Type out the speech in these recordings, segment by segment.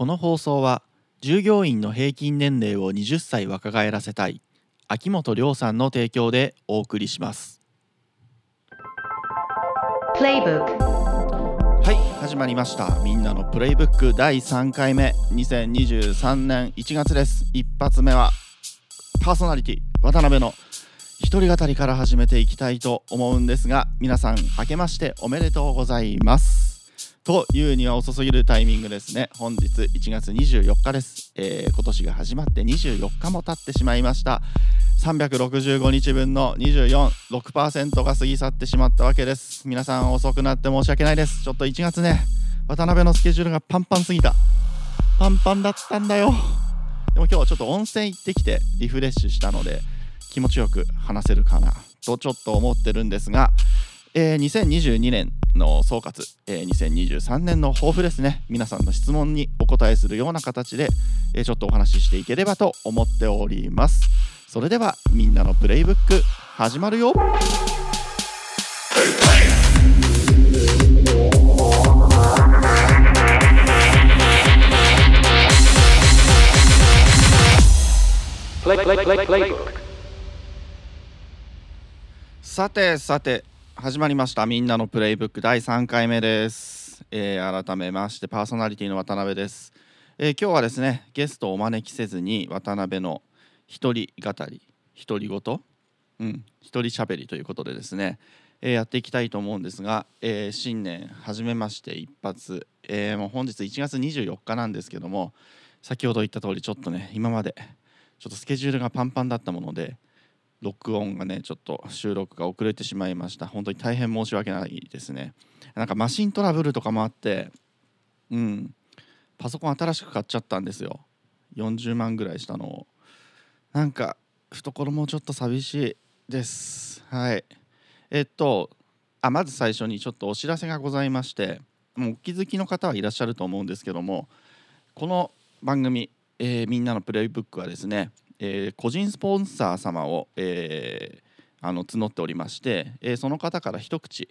この放送は従業員の平均年齢を20歳若返らせたい秋元亮さんの提供でお送りします。Playbook. はい始まりましたみんなのプレイブック第3回目2023年1月です一発目はパーソナリティ渡辺の一人語りから始めていきたいと思うんですが皆さん明けましておめでとうございますというには遅すぎるタイミングですね。本日1月24日です、えー今年が始まって24日も経ってしまいました。365日分の246%が過ぎ去ってしまったわけです。皆さん遅くなって申し訳ないです。ちょっと1月ね渡辺のスケジュールがパンパンすぎた。パンパンだったんだよ。でも今日はちょっと温泉行ってきてリフレッシュしたので気持ちよく話せるかなとちょっと思ってるんですが、えー2022年の総括、えー2023年の抱負ですね。皆さんの質問にお答えするような形で、えーちょっとお話ししていければと思っております。それではみんなのプレイブック始まるよ.さてさて始まりました。みんなのプレイブック。第3回目です、えー改めましてパーソナリティの渡辺です、えー今日はですねゲストをお招きせずに渡辺の一人語り独り言うん一人喋りということでですね、えーやっていきたいと思うんですが、えー新年初めまして一発、えもう本日1月24日なんですけども先ほど言った通りちょっとね今までちょっとスケジュールがパンパンだったもので録音がねちょっと収録が遅れてしまいました。本当に大変申し訳ないですね。なんかマシントラブルとかもあってうん。パソコン新しく買っちゃったんですよ。40万ぐらいしたのを。なんか懐もちょっと寂しいです。はい。えっとあまず最初にちょっとお知らせがございましてもうお気づきの方はいらっしゃると思うんですけどもこの番組、えーみんなのプレイブックはですね、えー個人スポンサー様を、えーあの募っておりまして、えーその方から一口、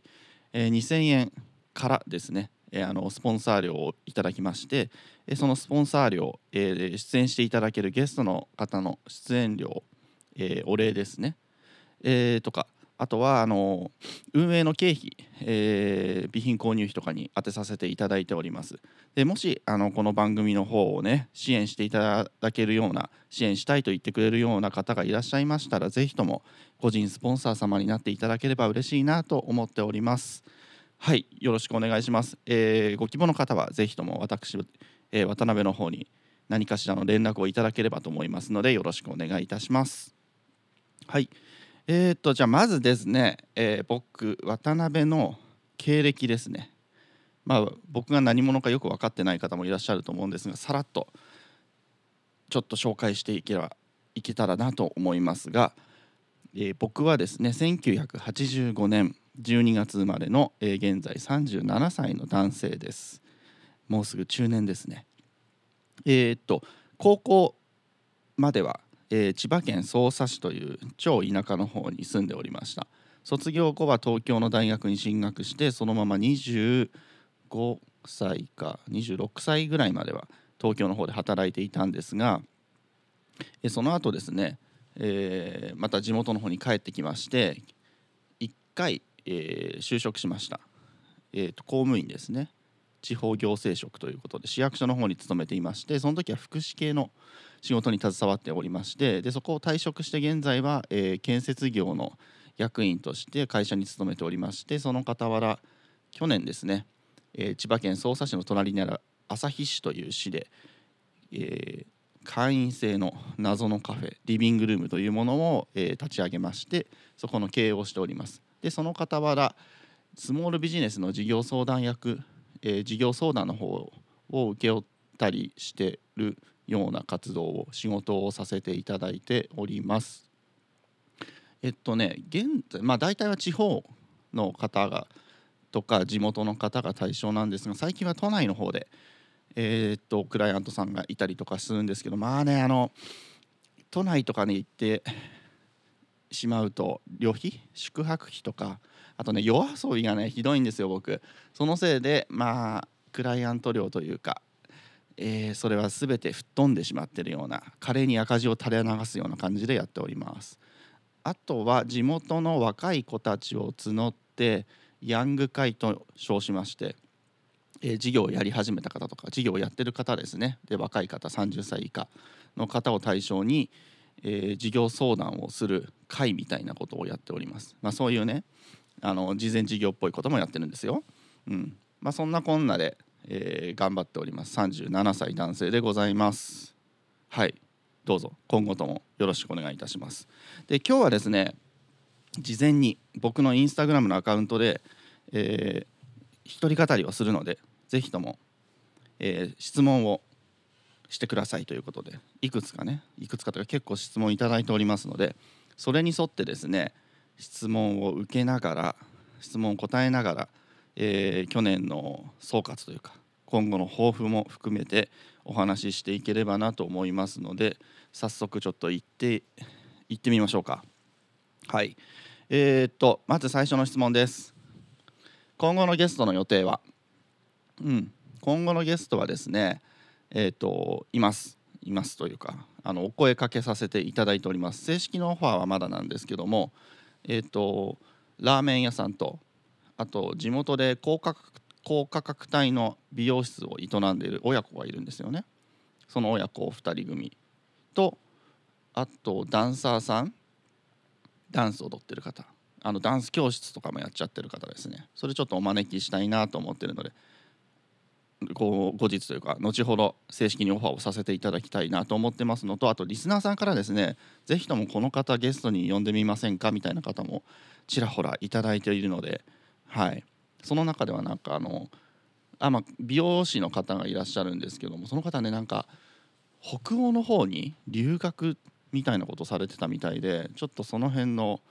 えー2000円からですね、えーあのスポンサー料をいただきまして、えーそのスポンサー料、えー出演していただけるゲストの方の出演料、えーお礼ですね、えーとかあとはあの運営の経費、えー備品購入費とかに当てさせていただいております。でもしあのこの番組の方をね支援していただけるような支援したいと言ってくれるような方がいらっしゃいましたらぜひとも個人スポンサー様になっていただければ嬉しいなと思っております。はいよろしくお願いします。えーご希望の方はぜひとも私、えー渡辺の方に何かしらの連絡をいただければと思いますのでよろしくお願いいたします。はいえー、とじゃあまずですね、えー僕渡辺の経歴ですね。まあ僕が何者かよく分かってない方もいらっしゃると思うんですがさらっとちょっと紹介していけばいけたらなと思いますが、えー僕はですね1985年12月生まれの、えー現在37歳の男性です。もうすぐ中年ですね。えーっと高校までは、えー千葉県匝瑳市という超田舎の方に住んでおりました。卒業後は東京の大学に進学してそのまま25歳か26歳ぐらいまでは東京の方で働いていたんですがえーその後ですね、えーまた地元の方に帰ってきまして1回、え就職しました、えーと公務員ですね。地方行政職ということで市役所の方に勤めていましてその時は福祉系の仕事に携わっておりましてでそこを退職して現在は、えー建設業の役員として会社に勤めておりましてその傍ら去年ですね、えー千葉県匝瑳市の隣にある旭市という市で、えー会員制の謎のカフェリビングルームというものを、えー立ち上げましてそこの経営をしております。でその傍らスモールビジネスの事業相談役、えー事業相談の方を請け負ったりしてるような活動を仕事をさせていただいております。えっとね現在まあ大体は地方の方がとか地元の方が対象なんですが最近は都内の方で、えーっとクライアントさんがいたりとかするんですけどまあねあの都内とかに行ってしまうと旅費宿泊費とかあとね夜遊びがねひどいんですよ僕そのせいでまあクライアント料というか、えーそれは全て吹っ飛んでしまってるような華麗に赤字を垂れ流すような感じでやっております。あとは地元の若い子たちを募ってヤング会と称しまして、えー事業をやり始めた方とか事業をやってる方ですね。で若い方30歳以下の方を対象に、えー事業相談をする会みたいなことをやっております、まあ、そういうねあの事前事業っぽいこともやってるんですよ、うん。まあ、そんなこんなで、えー頑張っております。37歳男性でございます。はい。どうぞ。今後ともよろしくお願いいたします。で今日はですね事前に僕のインスタグラムのアカウントで、えー一人語りをするのでぜひとも、えー質問をしてくださいということでいくつかねいくつかというか結構質問いただいておりますのでそれに沿ってですね質問を受けながら質問を答えながら、えー去年の総括というか今後の抱負も含めてお話ししていければなと思いますので早速ちょっと行って行ってみましょうか。はい。えー、っとまず最初の質問です。今後のゲストの予定は？うん。今後のゲストはですねえー、っといます。いますというかあのお声かけさせていただいております。正式なオファーはまだなんですけどもえー、っとラーメン屋さんとあと地元で高価格高価格帯の美容室を営んでいる親子がいるんですよね。その親子2人組とあとダンサーさんダンス踊ってる方。あのダンス教室とかもやっちゃってる方ですね。それちょっとお招きしたいなと思ってるのでこう後日というか後ほど正式にオファーをさせていただきたいなと思ってますのとあとリスナーさんからですねぜひともこの方ゲストに呼んでみませんかみたいな方もちらほらいただいているのではい。その中ではなんかあのあ、まあ、美容師の方がいらっしゃるんですけどもその方ねなんか北欧の方に留学みたいなことされてたみたいでちょっとその辺の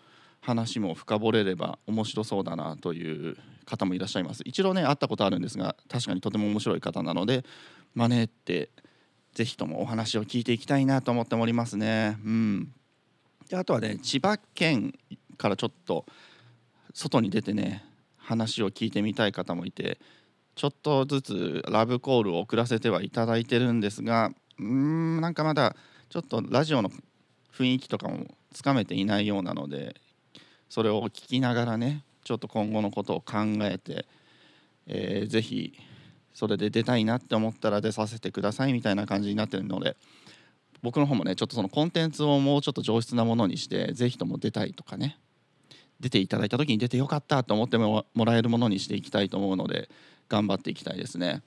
話も深掘れれば面白そうだなという方もいらっしゃいます。一度ね会ったことあるんですが確かにとても面白い方なので招いてぜひともお話を聞いていきたいなと思っておりますね。うん。であとはね千葉県からちょっと外に出てね話を聞いてみたい方もいてちょっとずつラブコールを送らせてはいただいてるんですがうーんなんかまだちょっとラジオの雰囲気とかもつかめていないようなのでそれを聞きながらねちょっと今後のことを考えて、えーぜひそれで出たいなって思ったら出させてくださいみたいな感じになってるので僕の方もねちょっとそのコンテンツをもうちょっと上質なものにしてぜひとも出たいとかね出ていただいた時に出てよかったと思ってもらえるものにしていきたいと思うので頑張っていきたいですね。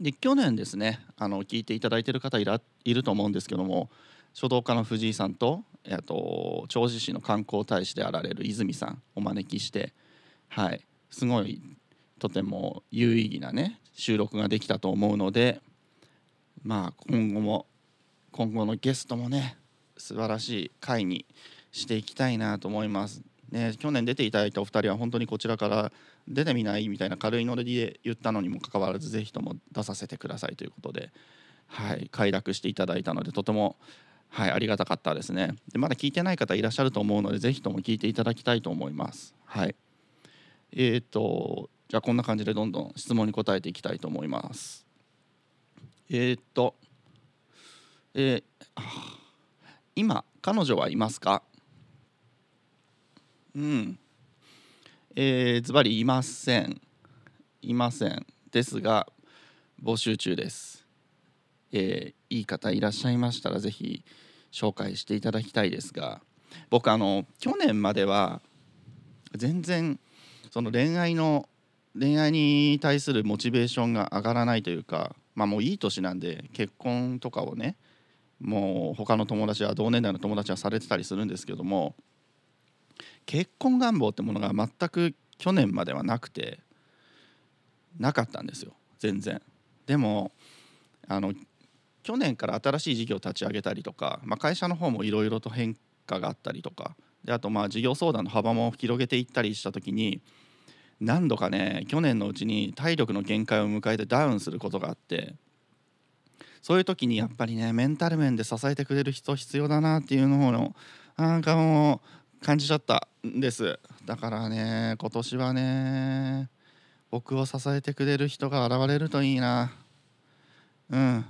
で去年ですねあの聞いていただいてる方いらいると思うんですけども書道家の藤井さんとあと銚子市の観光大使であられる泉さんお招きしてはいすごいとても有意義なね収録ができたと思うのでまあ今後も今後のゲストもね素晴らしい回にしていきたいなと思います。ね、去年出ていただいたお二人は本当にこちらから出てみないみたいな軽いノリで言ったのにもかかわらずぜひとも出させてくださいということで、はい、快諾していただいたのでとても、はい、ありがたかったですねでまだ聞いてない方いらっしゃると思うのでぜひとも聞いていただきたいと思います。はい、えー、とじゃあこんな感じでどんどん質問に答えていきたいと思います。えー、っと、えー今彼女はいますか？うん。えーズバリいません。いません。ですが、募集中です。えーいい方いらっしゃいましたら、ぜひ紹介していただきたいですが、僕、あの、去年までは、全然、その恋愛の、恋愛に対するモチベーションが上がらないというか、まあもういい年なんで、結婚とかをね、もう他の友達は同年代の友達はされてたりするんですけども結婚願望ってものが全く去年まではなくてなかったんですよ。全然。でもあの去年から新しい事業を立ち上げたりとか、まあ、会社の方もいろいろと変化があったりとかであとまあ事業相談の幅も広げていったりした時に何度かね去年のうちに体力の限界を迎えてダウンすることがあってそういう時にやっぱりねメンタル面で支えてくれる人必要だなっていうのをなんかもう感じちゃったんです。だからね今年はね僕を支えてくれる人が現れるといいな。うん。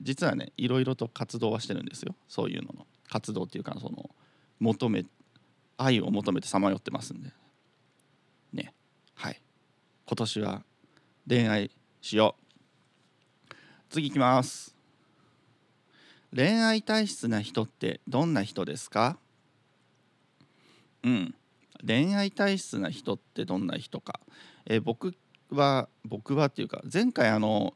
実はねいろいろと活動はしてるんですよ。そういうのの。活動っていうかその求め愛を求めてさまよってますんで。ね。はい。今年は恋愛しよう。次いきます。恋愛体質な人ってどんな人ですか？うん。恋愛体質な人ってどんな人か、えー僕は僕はっていうか前回あの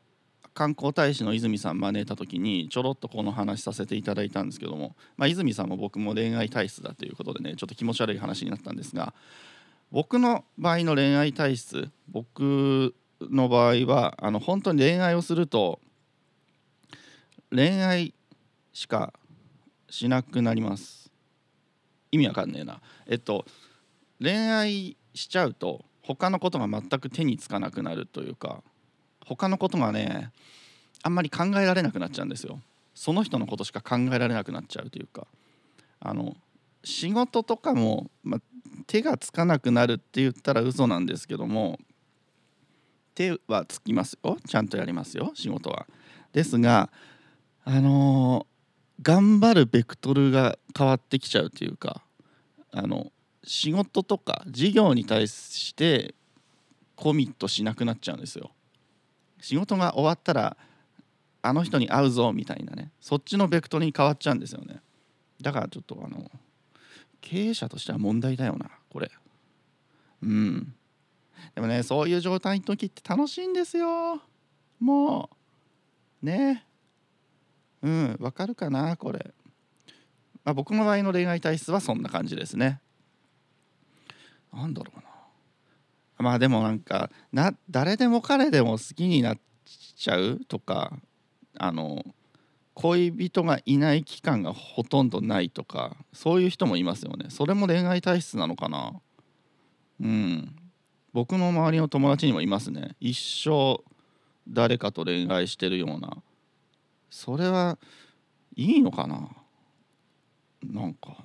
観光大使の泉さん招いた時にちょろっとこの話させていただいたんですけども、まあ、泉さんも僕も恋愛体質だということでねちょっと気持ち悪い話になったんですが僕の場合の恋愛体質僕の場合はあの本当に恋愛をすると恋愛しかしなくなります。意味わかんねえな。えっと恋愛しちゃうと他のことが全く手につかなくなるというか他のことがねあんまり考えられなくなっちゃうんですよ。その人のことしか考えられなくなっちゃうというか。あの仕事とかも、ま、手がつかなくなるって言ったら嘘なんですけども手はつきますよ。ちゃんとやりますよ仕事は。ですがあの頑張るベクトルが変わってきちゃうというかあの仕事とか事業に対してコミットしなくなっちゃうんですよ。仕事が終わったらあの人に会うぞみたいなねそっちのベクトルに変わっちゃうんですよね。だからちょっとあの経営者としては問題だよなこれ。うん。でもねそういう状態の時って楽しいんですよ。もうねうんわかるかなこれ。まあ、僕の場合の恋愛体質はそんな感じですね。なんだろうな。まあでもなんかな誰でも彼でも好きになっちゃうとかあの恋人がいない期間がほとんどないとかそういう人もいますよね。それも恋愛体質なのかな。うん。僕の周りの友達にもいますね。一生誰かと恋愛してるような。それはいいのかな？なんか。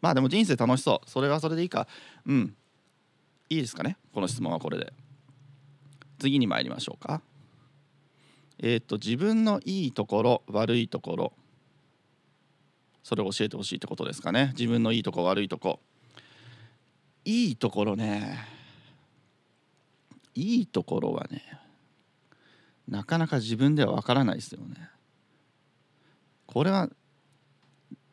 まあでも人生楽しそう。それはそれでいいか。うん。いいですかね？この質問はこれで。次に参りましょうか。えっ、と自分のいいところ悪いところ。それを教えてほしいってことですかね？自分のいいとこ悪いとこ。いいところね。いいところはねなかなか自分ではわからないですよね。これは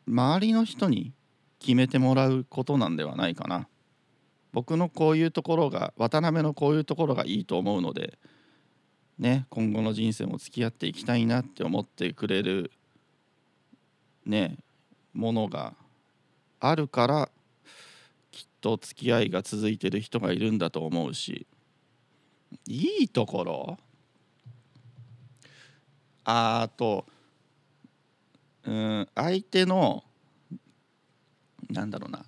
周りの人に決めてもらうことなんではないかな。僕のこういうところが渡辺のこういうところがいいと思うのでね今後の人生も付き合っていきたいなって思ってくれるねものがあるからきっと付き合いが続いてる人がいるんだと思うし。いいところ？あとうん相手のなんだろうな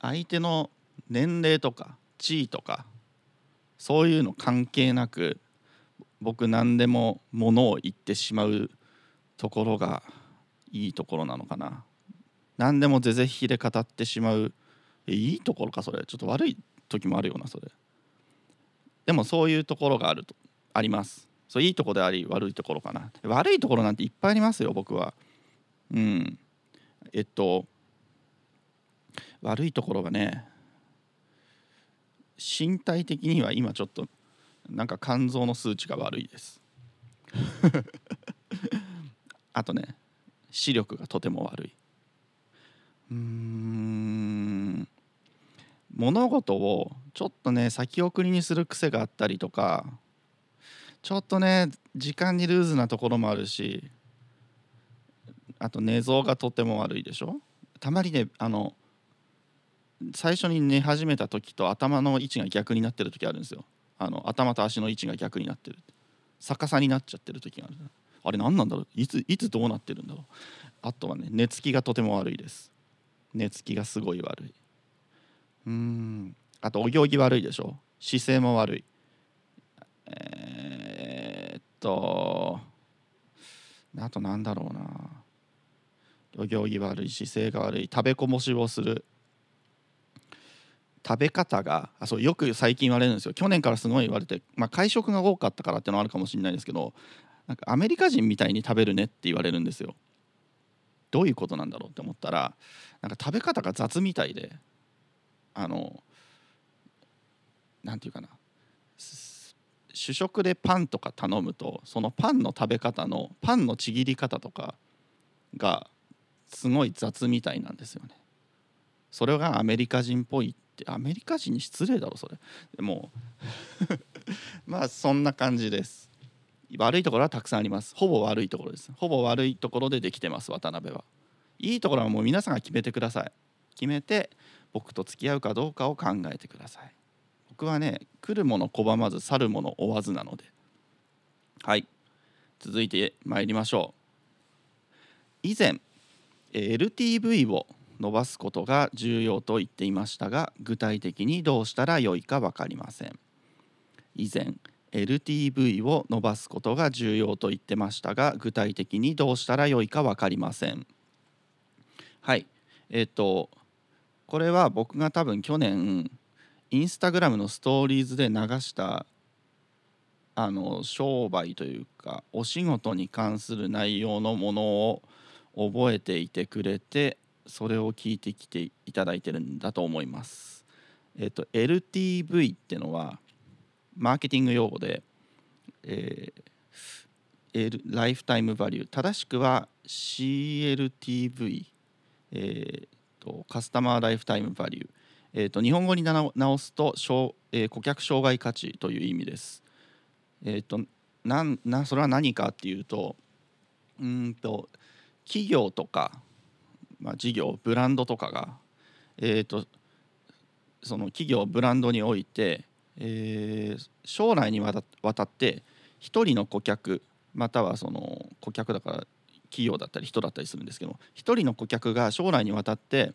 相手の年齢とか地位とかそういうの関係なく僕何でもものを言ってしまうところがいいところなのかな。何でも是々非で語ってしまう。えいいところかそれ。ちょっと悪い時もあるようなそれ。でもそういうところがあるとあります。そういいとこであり悪いところかな。悪いところなんていっぱいありますよ僕は。うん。えっと悪いところがね身体的には今ちょっとなんか肝臓の数値が悪いです。あとね視力がとても悪い。うん。物事をちょっとね先送りにする癖があったりとかちょっとね時間にルーズなところもあるしあと寝相がとても悪いでしょ？たまにねあの最初に寝始めた時と頭の位置が逆になってる時あるんですよ。あの頭と足の位置が逆になってる。逆さになっちゃってる時がある。あれ何なんだろう？いついつどうなってるんだろう？あとはね寝つきがとても悪いです。寝つきがすごい悪い。うん。あとお行儀悪いでしょ？姿勢も悪い。えーっとあとなんだろうな。行儀悪い姿勢が悪い食べこぼしをする。食べ方があそうよく最近言われるんですよ。去年からすごい言われて、まあ、会食が多かったからってのはあるかもしれないですけどなんかアメリカ人みたいに食べるねって言われるんですよ。どういうことなんだろうって思ったらなんか食べ方が雑みたいであのなんていうかな。主食でパンとか頼むとそのパンの食べ方のパンのちぎり方とかがすごい雑みたいなんですよね。それがアメリカ人っぽいって。アメリカ人に失礼だろそれ。でも まあそんな感じです。悪いところはたくさんあります。ほぼ悪いところです。ほぼ悪いところでできてます渡辺は。いいところはもう皆さんが決めてください。決めて僕と付き合うかどうかを考えてください。僕はね来るもの拒まず去るもの追わずなので。はい。続いて参りましょう。以前 LTV を伸ばすことが重要と言っていましたが具体的にどうしたらよいか分かりません。以前 LTV を伸ばすことが重要と言ってましたが具体的にどうしたらよいか分かりません。はい。えっ、とこれは僕が多分去年インスタグラムのストーリーズで流したあの商売というかお仕事に関する内容のものを覚えていてくれてそれを聞いてきていただいてるんだと思います。えっと LTV ってのはマーケティング用語で、えー L ライフタイムバリュー正しくは CLTV、えーとカスタマーライフタイムバリュー、えーと日本語に直すと、えー顧客障害価値という意味です。えー、となんなそれは何かっていうとうんと企業とか、まあ、事業ブランドとかが、えー、とその企業ブランドにおいて、えー将来にわたって一人の顧客またはその顧客だから企業だったり人だったりするんですけど一人の顧客が将来にわたって、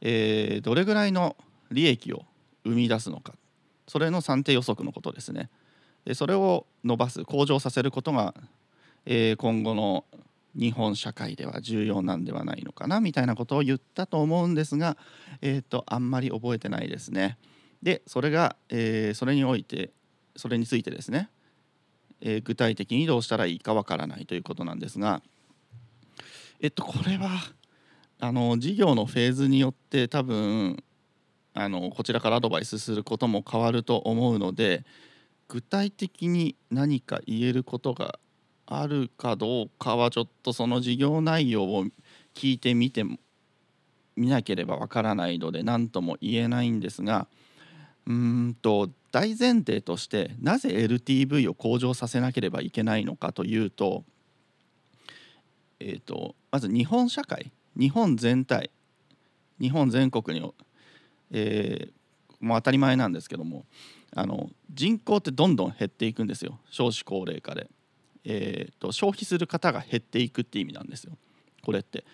えーどれぐらいの利益を生み出すのかそれの算定予測のことですね。でそれを伸ばす向上させることが、えー今後の日本社会では重要なんではないのかなみたいなことを言ったと思うんですが、えー、とあんまり覚えてないですね。でそれが、えーそれにおいてそれについてですね、えー具体的にどうしたらいいかわからないということなんですがえっとこれはあの事業のフェーズによって多分あのこちらからアドバイスすることも変わると思うので具体的に何か言えることがあるかどうかはちょっとその事業内容を聞いてみても見なければわからないので何とも言えないんですがうんと大前提としてなぜ LTV を向上させなければいけないのかというと,、えー、とまず日本社会日本全体日本全国に、えーもう当たり前なんですけどもあの人口ってどんどん減っていくんですよ。少子高齢化で、えーと消費する方が減っていくって意味なんですよこれって。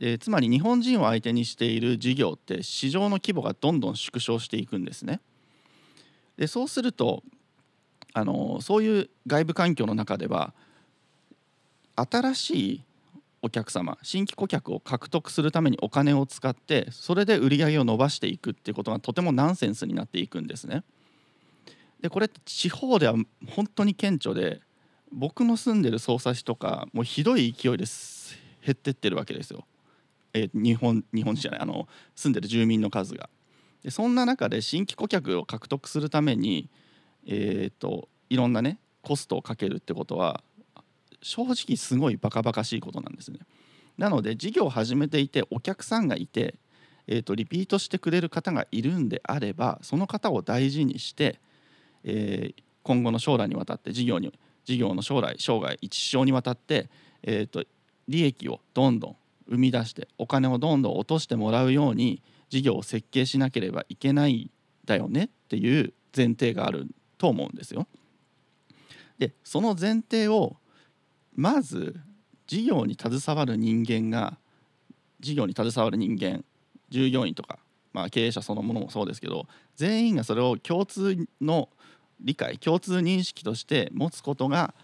えーつまり日本人を相手にしている事業って市場の規模がどんどん縮小していくんですね。でそうするとあのそういう外部環境の中では新しいお客様新規顧客を獲得するためにお金を使ってそれで売り上げを伸ばしていくっていうことがとてもナンセンスになっていくんですね。でこれって地方では本当に顕著で僕の住んでる匝瑳市とかもうひどい勢いです減ってってるわけですよ。えー日本日本じゃないあの住んでる住民の数が。でそんな中で新規顧客を獲得するために、えー、といろんなねコストをかけるってことは正直すごいバカバカしいことなんですね。なので事業を始めていてお客さんがいて、えー、とリピートしてくれる方がいるんであればその方を大事にして、えー今後の将来にわたって事業に事業の将来生涯一生にわたって、えー、と利益をどんどん生み出してお金をどんどん落としてもらうように事業を設計しなければいけないだよねっていう前提があると思うんですよ。でその前提をまず事業に携わる人間が事業に携わる人間従業員とか、まあ、経営者そのものもそうですけど全員がそれを共通の理解共通認識として持つことが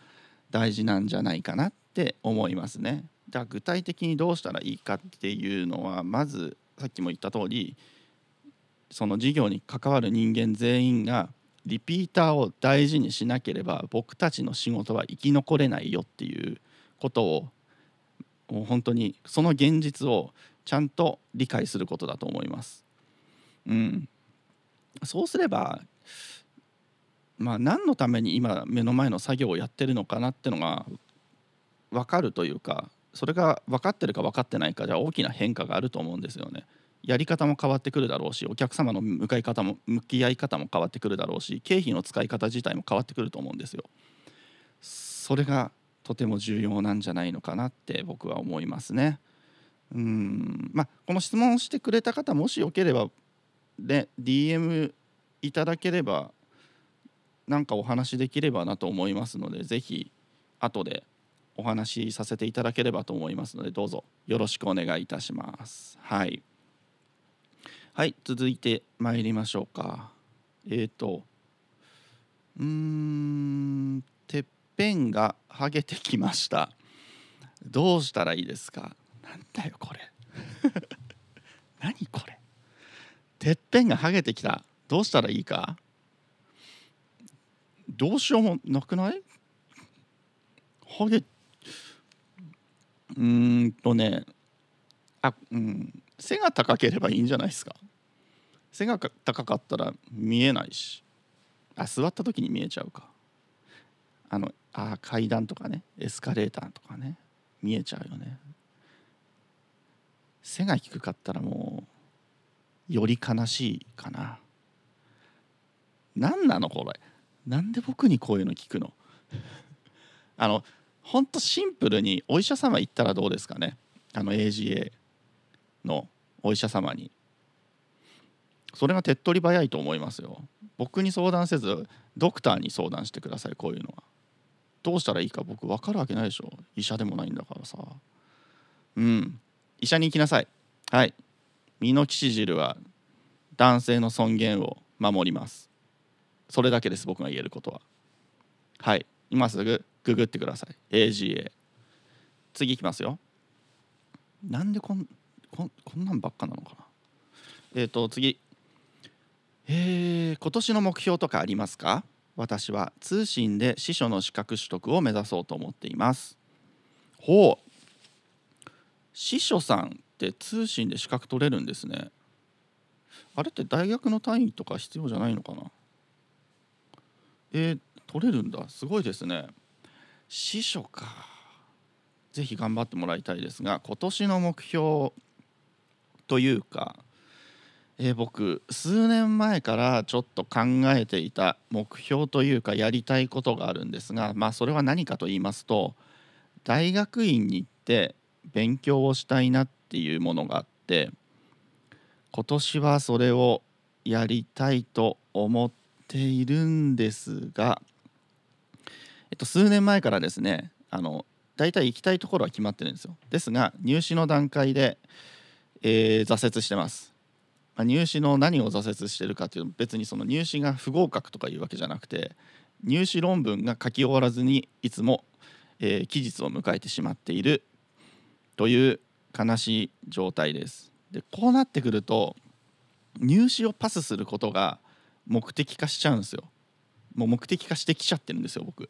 大事なんじゃないかなって思いますね。じゃあ具体的にどうしたらいいかっていうのはまずさっきも言った通りその事業に関わる人間全員がリピーターを大事にしなければ僕たちの仕事は生き残れないよっていうことをもう本当にその現実をちゃんと理解することだと思います。うん、そうすればまあ何のために今目の前の作業をやってるのかなってのが分かるというかそれが分かってるか分かってないかじゃ大きな変化があると思うんですよね。やり方も変わってくるだろうしお客様の向かい方も向き合い方も変わってくるだろうし経費の使い方自体も変わってくると思うんですよ。それがとても重要なんじゃないのかなって僕は思いますね。うんまあこの質問をしてくれた方もしよければで DM いただければなんかお話できればなと思いますのでぜひ後でお話しさせていただければと思いますのでどうぞよろしくお願いいたします。はい。はい続いて参りましょうか。えっ、ー、とうーんてっぺんが剥げてきました。どうしたらいいですか？なんだよこれ。何これ？てっぺんが剥げてきた。どうしたらいいか？どうしようもなくない？剥げうんとね。あうん。背が高ければいいんじゃないですか。背が高かったら見えないし。あ座った時に見えちゃうか。あのあ階段とかね。エスカレーターとかね。見えちゃうよね。背が低かったらもうより悲しいかな。何なのこれ？なんで僕にこういうの聞くの？あのほんとシンプルにお医者様行ったらどうですかね？あの AGA のお医者様に。それが手っ取り早いと思いますよ。僕に相談せずドクターに相談してくださいこういうのは。どうしたらいいか僕分かるわけないでしょ。医者でもないんだからさ。うん。医者に行きなさい。はい。身の騎士汁は男性の尊厳を守ります。それだけです僕が言えることは。はい。今すぐググってください。AGA 次いきますよ。なんでこんこんこんなんばっかなのかな。えっ、ー、と次。えー、今年の目標とかありますか？私は通信で司書の資格取得を目指そうと思っています。ほう。司書さんって通信で資格取れるんですね。あれって大学の単位とか必要じゃないのかな？えー、取れるんだ。すごいですね。司書か。ぜひ頑張ってもらいたいですが今年の目標というか、えー、僕数年前からちょっと考えていた目標というかやりたいことがあるんですがまあそれは何かと言いますと大学院に行って勉強をしたいなっていうものがあって今年はそれをやりたいと思ってているんですが、えっと、数年前からですねあの大体行きたいところは決まってるんですよ。ですが入試の段階で、えー、挫折してます、まあ、入試の何を挫折してるかというと別にその入試が不合格とかいうわけじゃなくて入試論文が書き終わらずにいつも、えー、期日を迎えてしまっているという悲しい状態です。でこうなってくると入試をパスすることが目的化しちゃうんですよ。もう目的化してきちゃってるんですよ僕。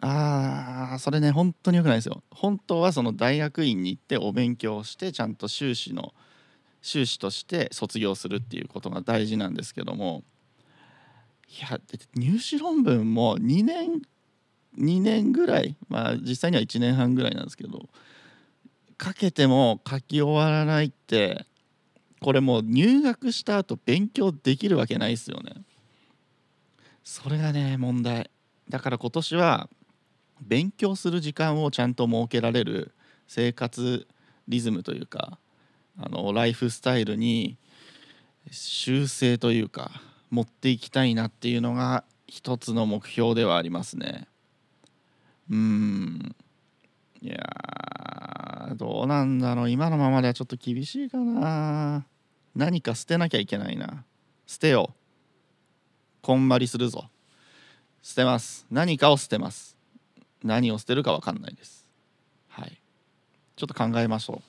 あーそれね本当に良くないですよ。本当はその大学院に行ってお勉強してちゃんと修士の修士として卒業するっていうことが大事なんですけども。いや入試論文も2年2年ぐらいまあ実際には1年半ぐらいなんですけどかけても書き終わらないってこれもう入学した後勉強できるわけないですよね。それがね問題。だから今年は勉強する時間をちゃんと設けられる生活リズムというかあのライフスタイルに修正というか持っていきたいなっていうのが一つの目標ではありますね。うん。いやどうなんだろう。今のままではちょっと厳しいかな。何か捨てなきゃいけないな。捨てよう。こんまりするぞ。捨てます。何かを捨てます。何を捨てるか分かんないです。はい。ちょっと考えましょ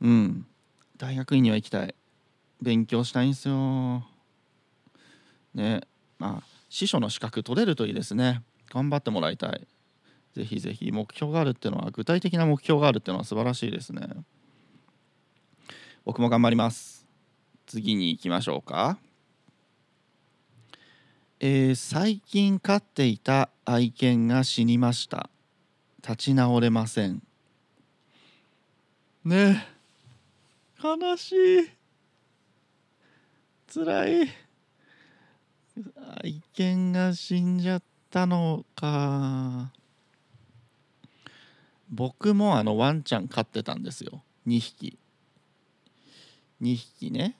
う。うん。大学院には行きたい。勉強したいんですよ。ね。まあ司書の資格取れるといいですね。頑張ってもらいたい。ぜひぜひ目標があるっていうのは具体的な目標があるっていうのは素晴らしいですね。僕も頑張ります。次に行きましょうか。えー最近飼っていた愛犬が死にました。立ち直れません。ねえ。悲しい。辛い。愛犬が死んじゃったのか。僕もあのワンちゃん飼ってたんですよ。2匹。2匹ね。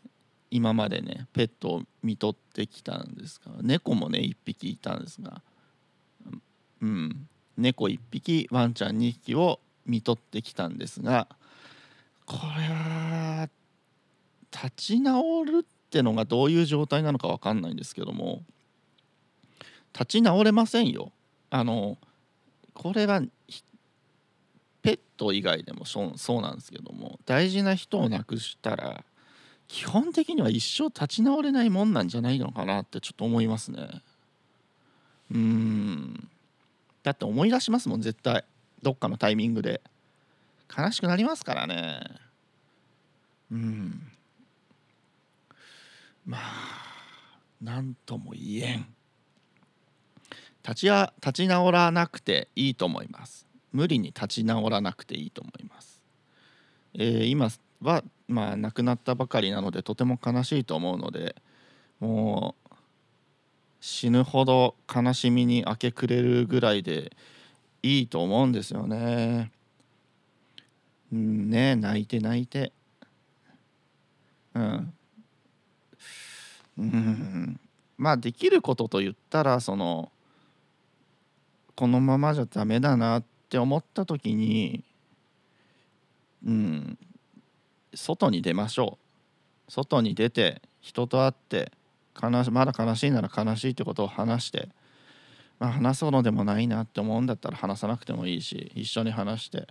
今までねペットを見とってきたんですが。猫もね1匹いたんですが。うん。猫1匹ワンちゃん2匹を見とってきたんですが。これは立ち直るってのがどういう状態なのか分かんないんですけども。立ち直れませんよ。あのこれはひペット以外でもそうそうなんですけども大事な人を亡くしたら基本的には一生立ち直れないもんなんじゃないのかなってちょっと思いますね。うーん。だって思い出しますもん絶対。どっかのタイミングで。悲しくなりますからね。うん。まあ何とも言えん。立ちや立ち直らなくていいと思います無理に立ち直らなくていいと思います、えー今はまあ亡くなったばかりなのでとても悲しいと思うのでもう死ぬほど悲しみに明け暮れるぐらいでいいと思うんですよね。うんね泣いて泣いて。うん。うん。まあできることと言ったらそのこのままじゃダメだなっって思った時にうん外に出ましょう外に出て人と会って悲しまだ悲しいなら悲しいってことを話して、まあ、話そうのでもないなって思うんだったら話さなくてもいいし一緒に話して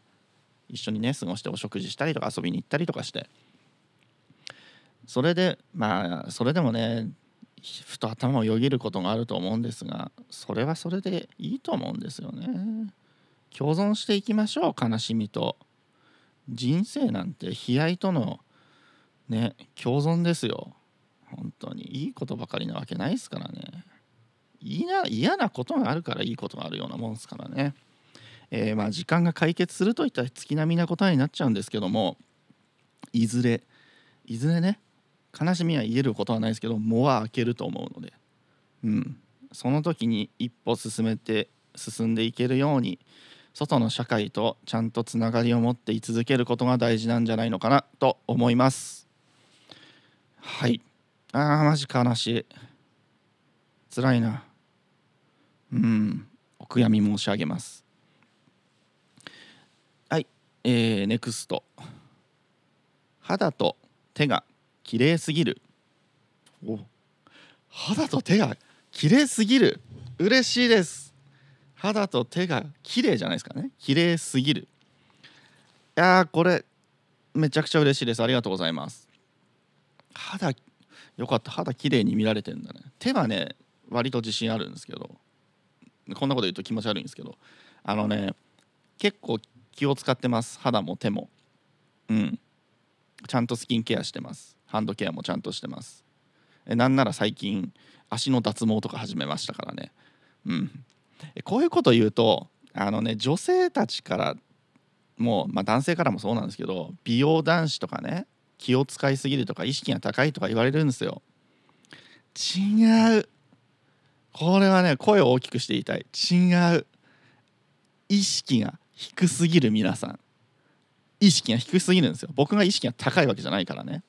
一緒にね過ごしてお食事したりとか遊びに行ったりとかしてそれでまあそれでもねふと頭をよぎることがあると思うんですがそれはそれでいいと思うんですよね。共存していきましょう悲しみと。人生なんて悲哀とのね共存ですよ。本当に。いいことばかりなわけないですからね。嫌なことがあるからいいことがあるようなもんですからね、えーまあ時間が解決するといった月並みな答えになっちゃうんですけどもいずれいずれね悲しみは言えることはないですけど藻は開けると思うので。うん。その時に一歩進めて進んでいけるように外の社会とちゃんとつながりを持って居続けることが大事なんじゃないのかなと思います。はい。あーマジ悲しい。辛いな。うん。お悔やみ申し上げます。はい。えー、ネクスト。肌と手が綺麗すぎる。お。肌と手が綺麗すぎる。嬉しいです。肌と手が綺麗じゃないですかね。綺麗すぎる。いやーこれめちゃくちゃ嬉しいです。ありがとうございます。肌よかった。肌綺麗に見られてんだね。手はね割と自信あるんですけど。こんなこと言うと気持ち悪いんですけど。あのね結構気を使ってます。肌も手も。うん。ちゃんとスキンケアしてます。ハンドケアもちゃんとしてます。えなんなら最近足の脱毛とか始めましたからね。うん。こういうこと言うとあのね女性たちからもう、まあ、男性からもそうなんですけど美容男子とかね気を使いすぎるとか意識が高いとか言われるんですよ。違う。これはね声を大きくして言いたい。違う。意識が低すぎる皆さん。意識が低すぎるんですよ。僕が意識が高いわけじゃないからね。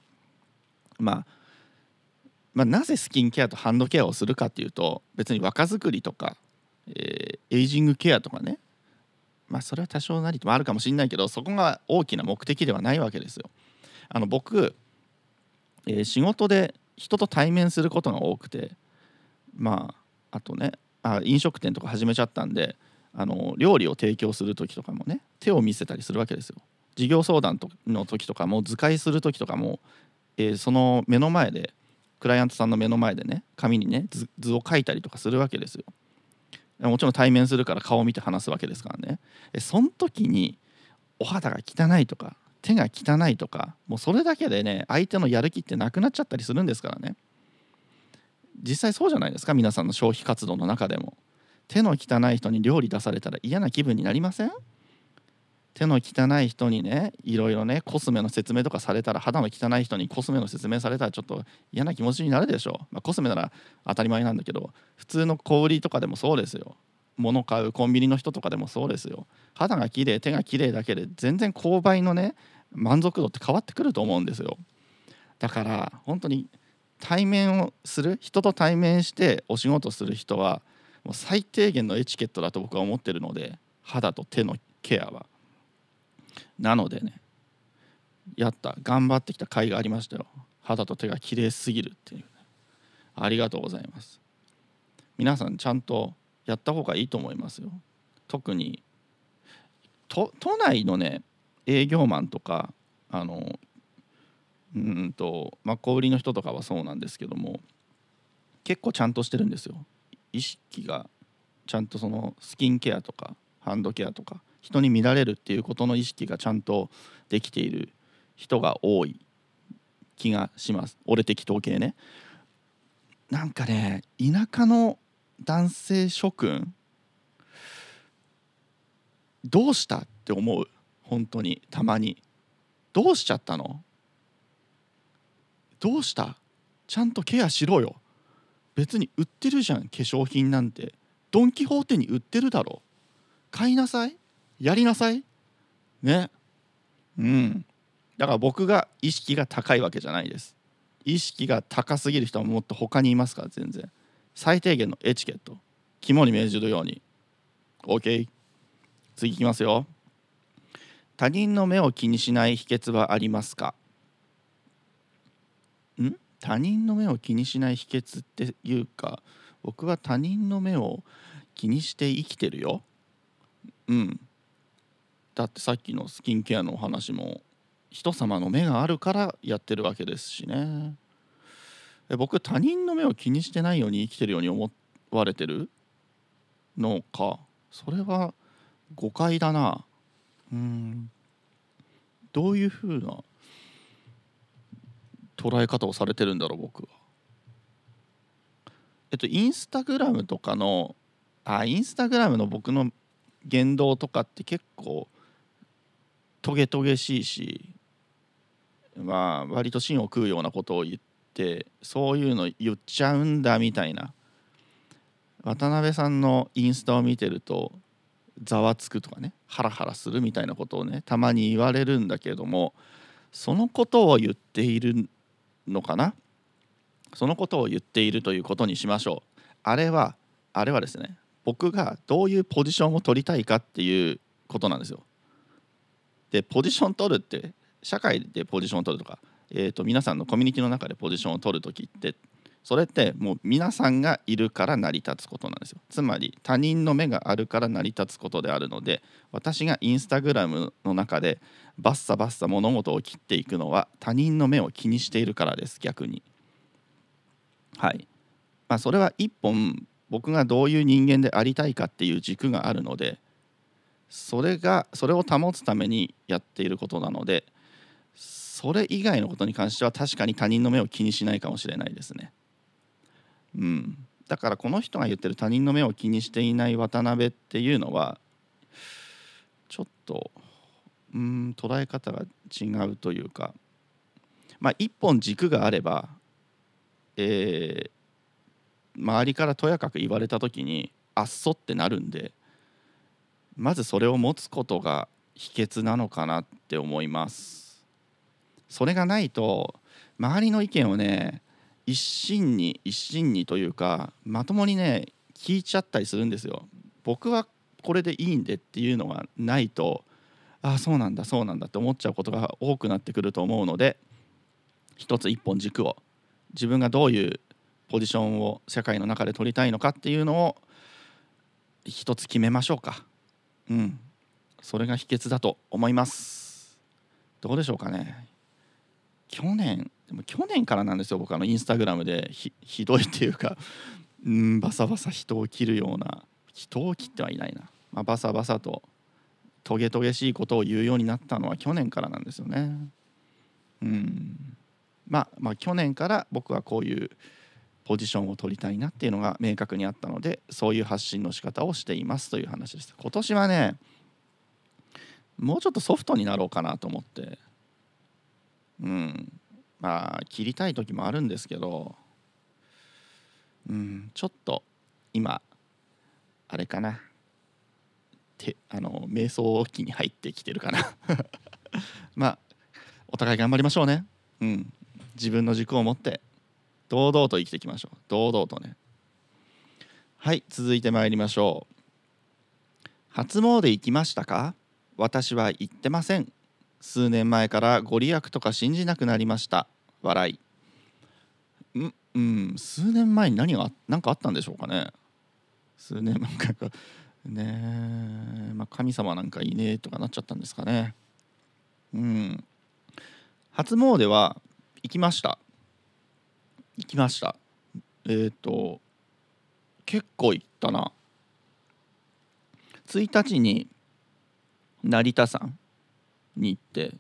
まあまあ、なぜスキンケアとハンドケアをするかっていうと別に若作りとか、えーエイジングケアとかねまあそれは多少なりともあるかもしれないけどそこが大きな目的ではないわけですよ。あの僕、えー仕事で人と対面することが多くてまああとねあ飲食店とか始めちゃったんであの料理を提供する時とかもね手を見せたりするわけですよ。事業相談の時とかも図解する時とかも、えーその目の前でクライアントさんの目の前でね紙にね図図を書いたりとかするわけですよもちろん対面するから顔を見て話すわけですからね。その時にお肌が汚いとか手が汚いとかもうそれだけでね相手のやる気ってなくなっちゃったりするんですからね。実際そうじゃないですか皆さんの消費活動の中でも。手の汚い人に料理出されたら嫌な気分になりません？手の汚い人にねいろいろねコスメの説明とかされたら肌の汚い人にコスメの説明されたらちょっと嫌な気持ちになるでしょう、まあ、コスメなら当たり前なんだけど普通の小売りとかでもそうですよ。物買うコンビニの人とかでもそうですよ。肌が綺麗手が綺麗だけで全然購買のね満足度って変わってくると思うんですよ。だから本当に対面をする人と対面してお仕事する人はもう最低限のエチケットだと僕は思ってるので肌と手のケアは。なのでねやった頑張ってきた甲斐がありましたよ。肌と手が綺麗すぎるっていう、ね、ありがとうございます。皆さんちゃんとやった方がいいと思いますよ。特に都都内のね営業マンとかあのうんとまあ小売りの人とかはそうなんですけども結構ちゃんとしてるんですよ。意識がちゃんとそのスキンケアとかハンドケアとか人に見られるっていうことの意識がちゃんとできている人が多い気がします。俺的統計ね。なんかね田舎の男性諸君どうしたって思う？本当に。たまに。どうしちゃったの？どうした？ちゃんとケアしろよ。別に売ってるじゃん化粧品なんて。ドン・キホーテに売ってるだろ。買いなさい。やりなさい。ね。うん。だから僕が意識が高いわけじゃないです。意識が高すぎる人はもっと他にいますから全然。最低限のエチケット。肝に銘じるように。OK 次いきますよ。他人の目を気にしない秘訣はありますか？ん？他人の目を気にしない秘訣っていうか僕は他人の目を気にして生きてるよ。うん。だってさっきのスキンケアのお話も人様の目があるからやってるわけですしね。僕他人の目を気にしてないように生きてるように思われてるのか？それは誤解だな。うん。どういうふうな捉え方をされてるんだろう僕は。えっとインスタグラムとかのあインスタグラムの僕の言動とかって結構トゲトゲしいしまあ割と芯を食うようなことを言ってそういうの言っちゃうんだみたいな。渡辺さんのインスタを見てるとざわつくとかねハラハラするみたいなことをねたまに言われるんだけれどもそのことを言っているのかな？そのことを言っているということにしましょう。あれはあれはですね僕がどういうポジションを取りたいかっていうことなんですよ。でポジション取るって社会でポジションを取るとか、えー、と皆さんのコミュニティの中でポジションを取る時ってそれってもう皆さんがいるから成り立つことなんですよ。つまり他人の目があるから成り立つことであるので私がインスタグラムの中でバッサバッサ物事を切っていくのは他人の目を気にしているからです逆に。はい。まあそれは一本僕がどういう人間でありたいかっていう軸があるのでそれがそれを保つためにやっていることなのでそれ以外のことに関しては確かに他人の目を気にしないかもしれないですね。うん、だからこの人が言ってる他人の目を気にしていない渡辺っていうのはちょっとうん捉え方が違うというかまあ一本軸があれば、えー、周りからとやかく言われた時にあっそってなるんでまずそれを持つことが秘訣なのかなって思います。それがないと周りの意見をね一心に一心にというかまともにね聞いちゃったりするんですよ。僕はこれでいいんでっていうのがないとああそうなんだそうなんだって思っちゃうことが多くなってくると思うので一つ一本軸を自分がどういうポジションを社会の中で取りたいのかっていうのを一つ決めましょうか。うん。それが秘訣だと思います。どうでしょうかね。去年でも去年からなんですよ。僕あのインスタグラムでひどいっていうか うんバサバサ人を切るような人を切ってはいないな、まあ、バサバサとトゲトゲしいことを言うようになったのは去年からなんですよね。うん。まあ、まあ去年から僕はこういうポジションを取りたいなっていうのが明確にあったのでそういう発信の仕方をしていますという話です今年はねもうちょっとソフトになろうかなと思って。うん。まあ切りたい時もあるんですけど。うん。ちょっと今あれかな。てあの瞑想期に入ってきてるかな。まあお互い頑張りましょうね。うん。自分の軸を持って。堂々と生きていきましょう。堂々とね。はい続いてまいりましょう。初詣行きましたか？私は行ってません。数年前からご利益とか信じなくなりました。笑い。んうん数年前に何が何かあったんでしょうかね。数年前かねえ、まあ、神様なんかいねえとかなっちゃったんですかね。うん。初詣は行きました。行きました。えっ、ー、と結構行ったな。1日に成田山に行って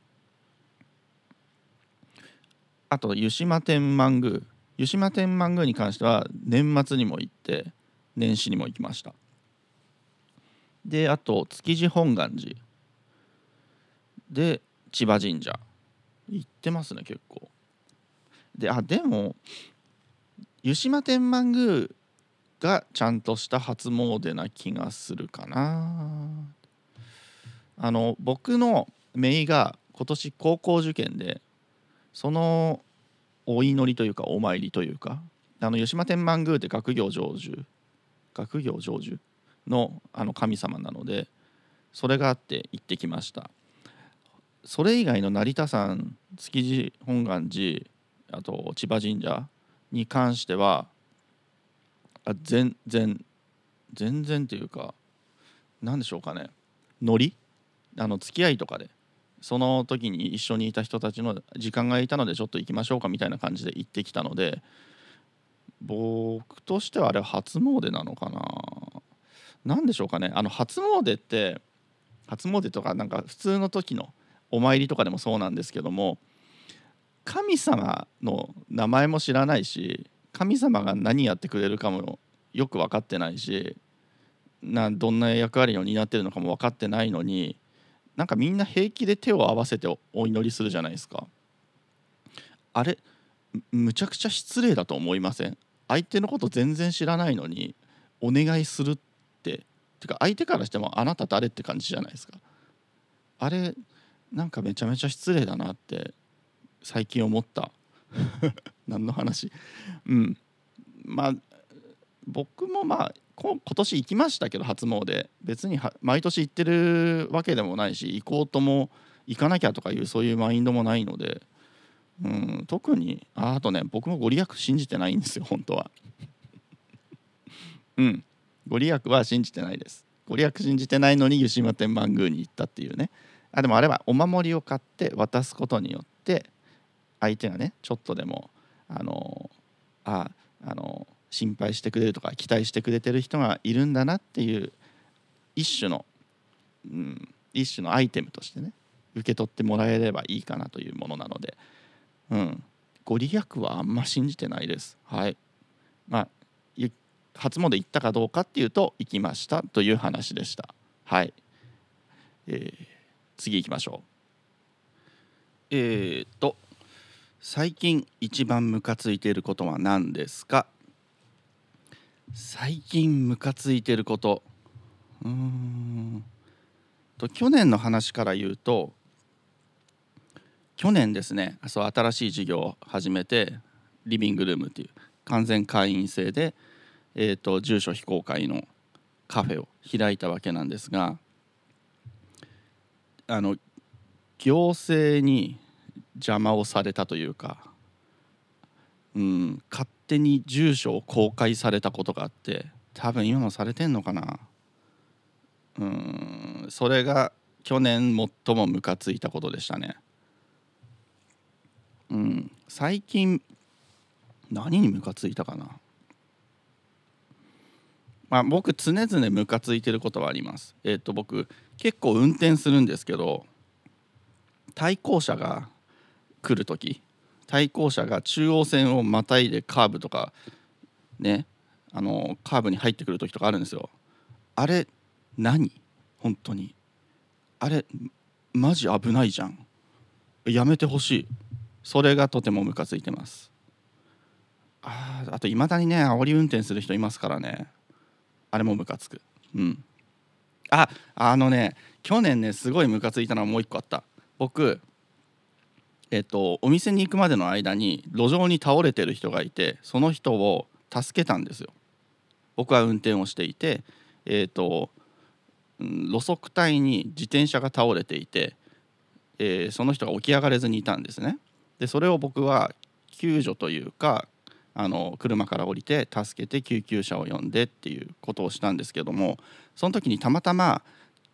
あと湯島天満宮。湯島天満宮に関しては年末にも行って年始にも行きました。であと築地本願寺。で千葉神社。行ってますね結構。であでも湯島天満宮がちゃんとした初詣な気がするかな。あの僕の姪が今年高校受験でそのお祈りというかお参りというかあの吉間天満宮って学業成就学業成就のあの神様なのでそれがあって行ってきました。それ以外の成田山築地本願寺あと千葉神社に関してはあ全然全然っていうか何でしょうかね。ノリ？あの付き合いとかでその時に一緒にいた人たちの時間がいたのでちょっと行きましょうかみたいな感じで行ってきたので僕としてはあれは初詣なのかな。何でしょうかね。あの初詣って初詣とかなんか普通の時のお参りとかでもそうなんですけども神様の名前も知らないし神様が何やってくれるかもよく分かってないしなどんな役割を担ってるのかも分かってないのになんかみんな平気で手を合わせてお祈りするじゃないですか。あれむちゃくちゃ失礼だと思いません？相手のこと全然知らないのにお願いするっててか相手からしてもあなた誰って感じじゃないですか。あれなんかめちゃめちゃ失礼だなって最近思った。何の話？うん。まあ僕もまあ今年行きましたけど初詣。別に毎年行ってるわけでもないし行こうとも行かなきゃとかいうそういうマインドもないので、うん、特にああとね僕もご利益信じてないんですよ本当は。うん。ご利益は信じてないです。ご利益信じてないのに湯島天満宮に行ったっていうね。あでもあれはお守りを買って渡すことによって相手がねちょっとでもあのああの心配してくれるとか期待してくれてる人がいるんだなっていう一種の、うん、一種のアイテムとしてね受け取ってもらえればいいかなというものなので、うん、ご利益はあんま信じてないです。はいまあ初詣行ったかどうかっていうと行きましたという話でした。はい、えー、次行きましょう。えー、っと最近一番ムカついていることは何ですか？最近ムカついてること。うん。と去年の話から言うと去年ですねそう新しい事業を始めてリビングルームっていう完全会員制で、えーと、住所非公開のカフェを開いたわけなんですがあの行政に邪魔をされたというか、うん、勝手に住所を公開されたことがあって多分今もされてんのかな。うんそれが去年最もムカついたことでしたね。うん最近何にムカついたかな。まあ僕常々ムカついてることはあります。えっ、と僕結構運転するんですけど対向車が来る時対向車が中央線をまたいでカーブとかねあのカーブに入ってくる時とかあるんですよ。あれ何？本当に。あれマジ危ないじゃん。やめてほしい。それがとてもムカついてます。ああといまだにね煽り運転する人いますからね。あれもムカつく。うん。ああのね去年ねすごいムカついたのはもう一個あった。僕えっとお店に行くまでの間に路上に倒れてる人がいてその人を助けたんですよ。僕は運転をしていてえっとうん路側帯に自転車が倒れていて、えーその人が起き上がれずにいたんですね。でそれを僕は救助というかあの車から降りて助けて救急車を呼んでっていうことをしたんですけどもその時にたまたま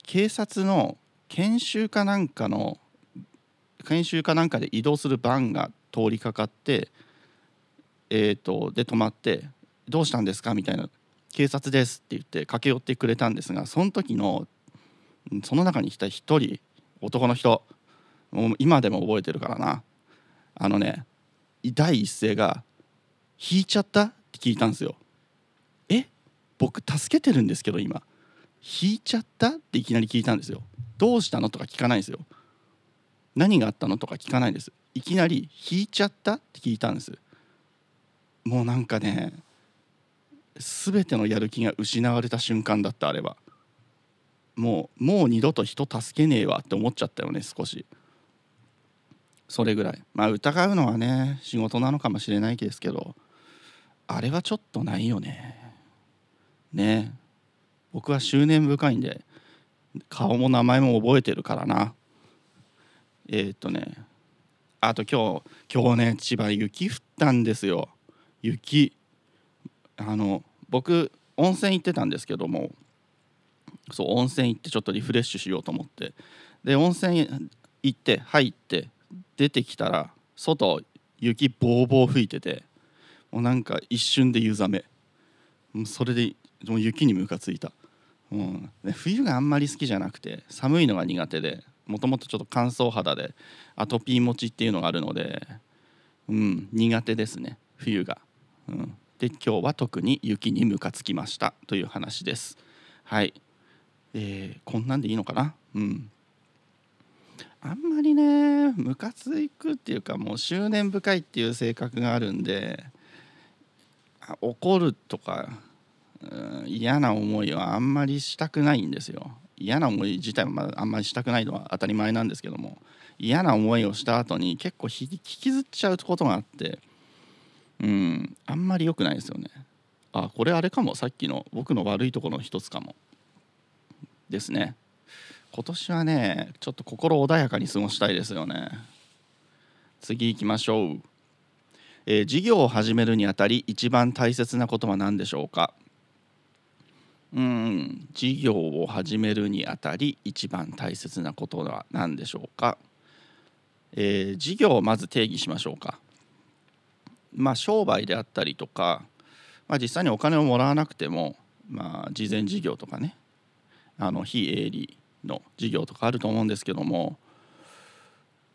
警察の研修かなんかの研修かなんかで移動するバンが通りかかってえー、とで止まって「どうしたんですか?」みたいな「警察です」って言って駆け寄ってくれたんですがその時のその中にいた一人男の人もう今でも覚えてるからなあのね第一声が「引いちゃった?」って聞いたんですよ。え僕助けてるんですけど今引いちゃったっていきなり聞いたんですよ。どうしたのとか聞かないんですよ。何があったの？とか聞かないです。いきなり引いちゃった？って聞いたんです。もうなんかね全てのやる気が失われた瞬間だったあれは。もうもう二度と人助けねえわって思っちゃったよね少し。それぐらい。まあ疑うのはね仕事なのかもしれないですけどあれはちょっとないよね。ね。僕は執念深いんで顔も名前も覚えてるからな。えーっとねあと今日今日ね千葉雪降ったんですよ。雪。あの僕温泉行ってたんですけどもそう温泉行ってちょっとリフレッシュしようと思って。で温泉行って入って出てきたら外雪ボーボー吹いててもうなんか一瞬で湯冷め。それでもう雪にムカついた、うん、で冬があんまり好きじゃなくて寒いのが苦手で。もともとちょっと乾燥肌でアトピー持ちっていうのがあるので、うん、苦手ですね冬が、うん、で今日は特に雪にムカつきましたという話です。はい、えーこんなんでいいのかな？うん。あんまりねムカつくっていうかもう執念深いっていう性格があるんで怒るとか、うん嫌な思いはあんまりしたくないんですよ。嫌な思い自体はまああんまりしたくないのは当たり前なんですけども嫌な思いをした後に結構引きずっちゃうことがあってうんあんまり良くないですよね。あこれあれかもさっきの僕の悪いところの一つかも。ですね。今年はねちょっと心穏やかに過ごしたいですよね。次行きましょう、えー事業を始めるにあたり一番大切なことは何でしょうか？うん事業を始めるにあたり一番大切なことは何でしょうか、えー事業をまず定義しましょうか。まあ商売であったりとか、まあ、実際にお金をもらわなくても、まあ、事前事業とかねあの非営利の事業とかあると思うんですけども、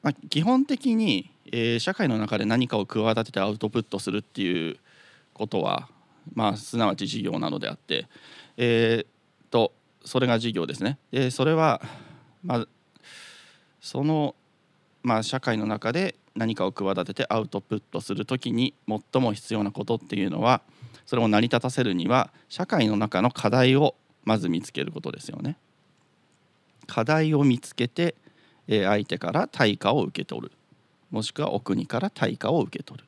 まあ、基本的に、えー社会の中で何かを企ててアウトプットするっていうことは、まあ、すなわち事業なのであって、えーとそれが事業ですね。でそれは、まあ、その、まあ、社会の中で何かを企ててアウトプットする時に最も必要なことっていうのはそれを成り立たせるには社会の中の課題をまず見つけることですよね。課題を見つけて、え相手から対価を受け取る。もしくはお国から対価を受け取る。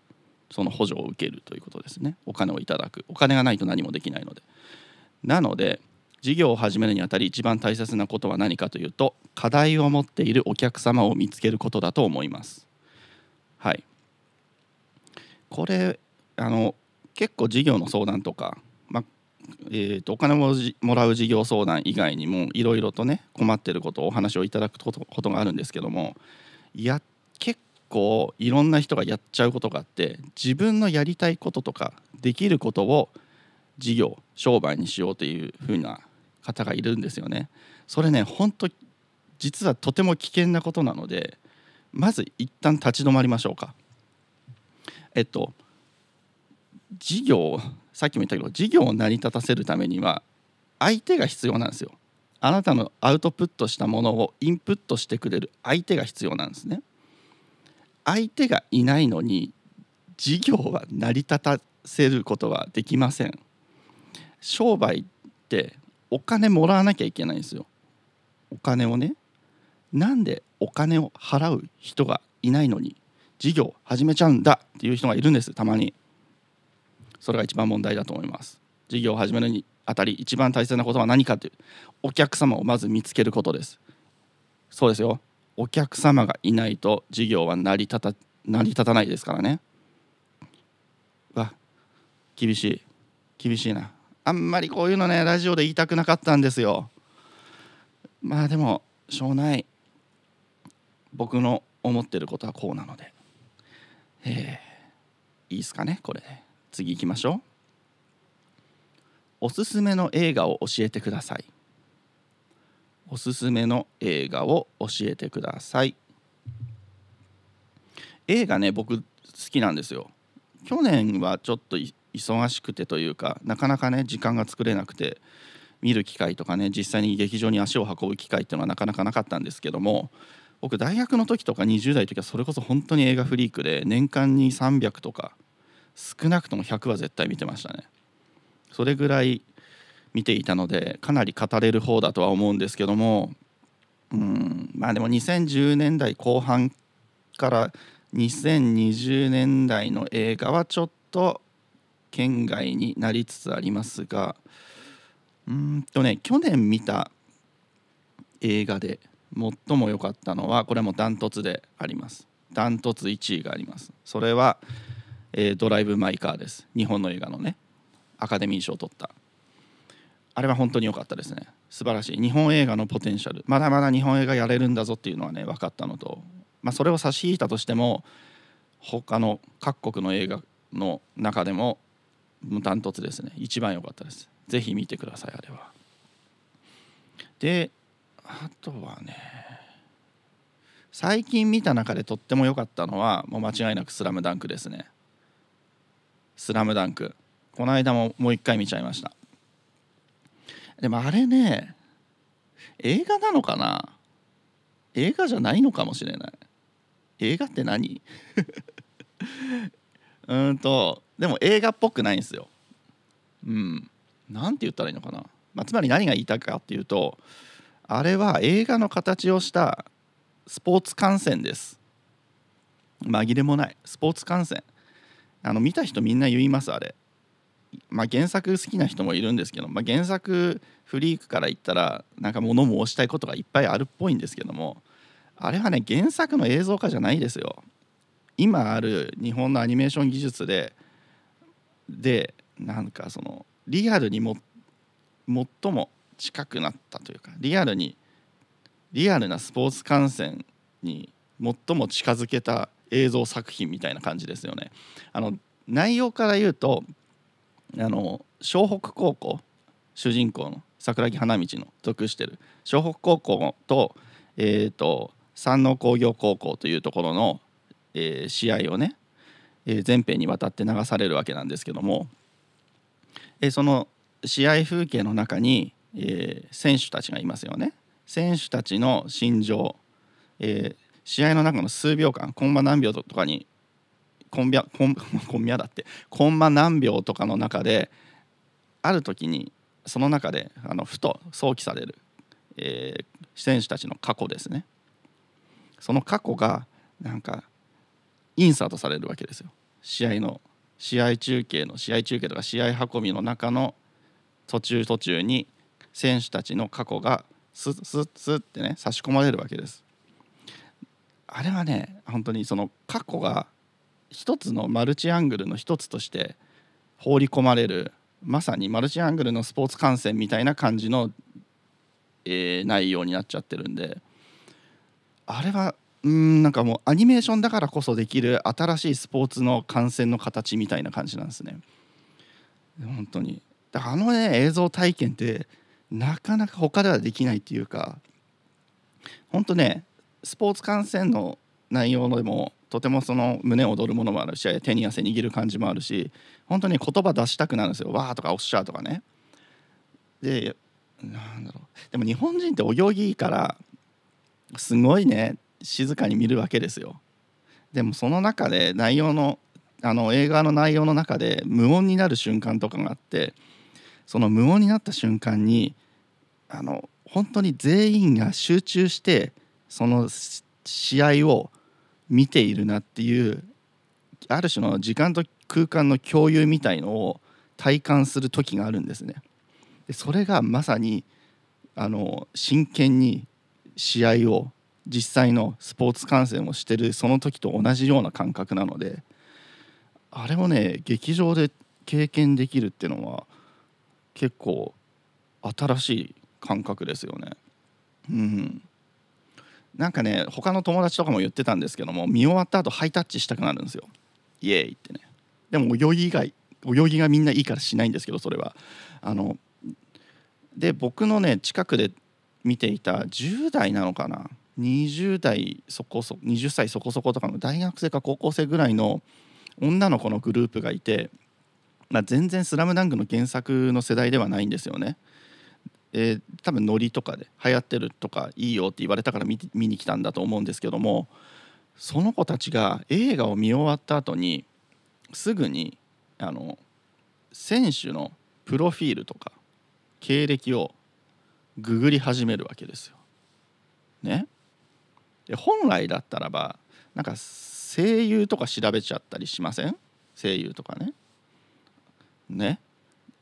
その補助を受けるということですね。お金をいただく。お金がないと何もできないので。なので事業を始めるにあたり一番大切なことは何かというと課題を持っているお客様を見つけることだと思います。はい。これあの結構事業の相談とか、まえー、とお金をもらう事業相談以外にもいろいろとね困ってることをお話をいただくことことがあるんですけどもいや結構いろんな人がやっちゃうことがあって自分のやりたいこととかできることを事業商売にしようというふうな方がいるんですよね。それね本当実はとても危険なことなのでまず一旦立ち止まりましょうか。えっと事業さっきも言ったけど事業を成り立たせるためには相手が必要なんですよ。あなたのアウトプットしたものをインプットしてくれる相手が必要なんですね。相手がいないのに事業は成り立たせることはできません。商売ってお金もらわなきゃいけないんですよ。お金をね。なんでお金を払う人がいないのに事業始めちゃうんだっていう人がいるんですたまに。それが一番問題だと思います。事業を始めるにあたり一番大切なことは何かというお客様をまず見つけることです。そうですよ。お客様がいないと事業は成り立た成り立たないですからね。わ厳しい厳しいな。あんまりこういうのねラジオで言いたくなかったんですよ。まあでもしょうない。僕の思ってることはこうなので、え、いいですかねこれ。で次行きましょう。おすすめの映画を教えてください。おすすめの映画を教えてください。映画ね僕好きなんですよ。去年はちょっと忙しくてというかなかなかね時間が作れなくて見る機会とかね実際に劇場に足を運ぶ機会っていうのはなかなかなかったんですけども僕大学の時とか20代の時はそれこそ本当に映画フリークで年間に300とか少なくとも100は絶対見てましたね。それぐらい見ていたのでかなり語れる方だとは思うんですけどもうんまあでも2010年代後半から2020年代の映画はちょっと県外になりつつありますがうんとね去年見た映画で最も良かったのはこれもダントツであります。ダントツ1位があります。それは、えードライブ・マイ・カーです。日本の映画のねアカデミー賞を取った。あれは本当に良かったですね。素晴らしい。日本映画のポテンシャル。まだまだ日本映画やれるんだぞっていうのはね分かったのと、まあ、それを差し引いたとしても他の各国の映画の中でももうダントツですね。一番良かったです。ぜひ見てくださいあれは。であとはね最近見た中でとっても良かったのはもう間違いなく「スラムダンクですね「スラムダンク。この間ももう一回見ちゃいました。でもあれね映画なのかな？映画じゃないのかもしれない。映画って何？うんとでも映画っぽくないんですよ。うん。なんて言ったらいいのかな、まあ、つまり何が言いたいかっていうとあれは映画の形をしたスポーツ観戦です。紛れもない。スポーツ観戦。あの見た人みんな言いますあれ。まあ原作好きな人もいるんですけど、まあ、原作フリークから言ったらなんか物申したいことがいっぱいあるっぽいんですけどもあれはね原作の映像化じゃないですよ。今ある日本のアニメーション技術ででなんかそのリアルにも最も近くなったというかリアルにリアルなスポーツ観戦に最も近づけた映像作品みたいな感じですよね。あの内容から言うとあの湘北高校主人公の桜木花道の属してる湘北高校と,、えー、と山王工業高校というところの、えー試合をね、え全編にわたって流されるわけなんですけども、えその試合風景の中に、え選手たちがいますよね。選手たちの心情、え試合の中の数秒間コンマ何秒とかにコンビャコン コンビャだってコンマ何秒とかの中である時にその中であのふと想起される、えー選手たちの過去ですねその過去がなんかインサートされるわけですよ。試合の試合中継の試合中継とか試合運びの中の途中途中に選手たちの過去がスッスッスッってね差し込まれるわけです。あれはね本当にその過去が一つのマルチアングルの一つとして放り込まれるまさにマルチアングルのスポーツ観戦みたいな感じの、えー内容になっちゃってるんであれはうんなんかもうアニメーションだからこそできる新しいスポーツの観戦の形みたいな感じなんですね。本当に。だからあのね映像体験ってなかなか他ではできないっていうか本当ねスポーツ観戦の内容でもとてもその胸躍るものもあるし手に汗握る感じもあるし本当に言葉出したくなるんですよ。わーとかおっしゃとかね。でなんだろう。でも日本人って泳ぎいいからすごいね静かに見るわけですよでもその中で内容のあの映画の内容の中で無音になる瞬間とかがあってその無音になった瞬間にあの本当に全員が集中してその試合を見ているなっていうある種の時間と空間の共有みたいのを体感する時があるんですね。でそれがまさにあの真剣に試合を実際のスポーツ観戦をしてるその時と同じような感覚なのであれをね劇場で経験できるっていうのは結構新しい感覚ですよね。うん。なんかね他の友達とかも言ってたんですけども見終わった後ハイタッチしたくなるんですよ。イエーイってね。でも泳ぎ以外泳ぎがみんないいからしないんですけどそれは。あので僕のね近くで見ていた10代なのかな20代そこそ20歳そこそことかの大学生か高校生ぐらいの女の子のグループがいて、まあ、全然「スラムダンクの原作の世代ではないんですよね。えー、多分ノリとかで流行ってるとかいいよって言われたから見見に来たんだと思うんですけどもその子たちが映画を見終わった後にすぐにあの選手のプロフィールとか経歴をググり始めるわけですよ。ね、で本来だったらばなんか声優とか調べちゃったりしません？声優とかね。ね。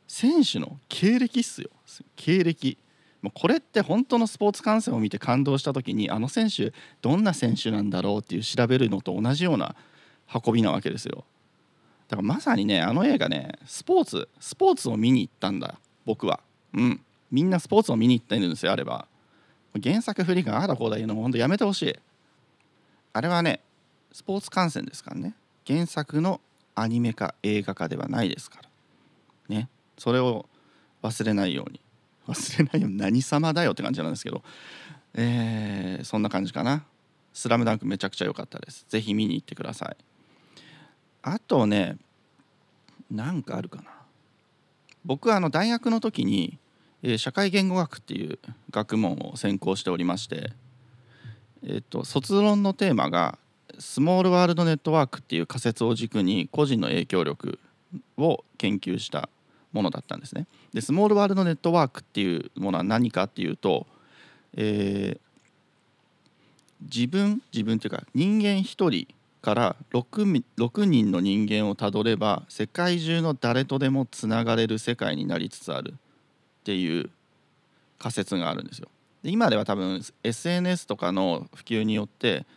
選手の経歴っすよ。経歴。もうこれって本当のスポーツ観戦を見て感動した時にあの選手どんな選手なんだろうっていう調べるのと同じような運びなわけですよ。だからまさにねあの映画ねスポーツスポーツを見に行ったんだ僕は。うん。みんなスポーツを見に行ってるんですよあれば。原作振りがあだこうだ言うのも本当やめてほしい。あれはねスポーツ観戦ですからね。原作のアニメ化映画化ではないですから。ね。それを忘れないように。忘れないように。何様だよって感じなんですけど、えー、そんな感じかな「スラムダンクめちゃくちゃ良かったです。是非見に行ってください。あとねなんかあるかな。僕はあの大学の時に、えー、社会言語学っていう学問を専攻しておりましてえ、ー、と卒論のテーマがスモールワールドネットワークっていう仮説を軸に個人の影響力を研究したものだったんですね。でスモールワールドネットワークっていうものは何かっていうと、えー、自分自分っていうか人間1人から 6, 6人の人間をたどれば世界中の誰とでもつながれる世界になりつつあるっていう仮説があるんですよ。で今では多分 SNS とかの普及によって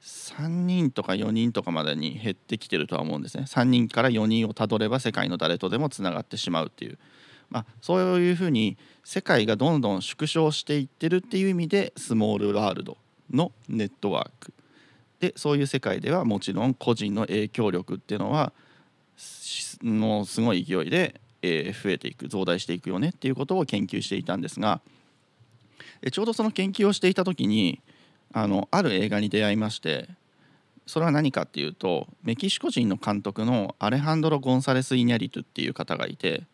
3人とか4人とかまでに減ってきてるとは思うんですね。3人から4人をたどれば世界の誰とでもつながってしまうっていう、まあ、そういうふうに世界がどんどん縮小していってるっていう意味でスモールワールドのネットワーク。でそういう世界ではもちろん個人の影響力っていうのはもうすごい勢いで、え増えていく増大していくよねっていうことを研究していたんですがえちょうどその研究をしていた時にあのある映画に出会いましてそれは何かっていうとメキシコ人の監督のアレハンドロ・ゴンサレス・イニャリトゥっていう方がいて、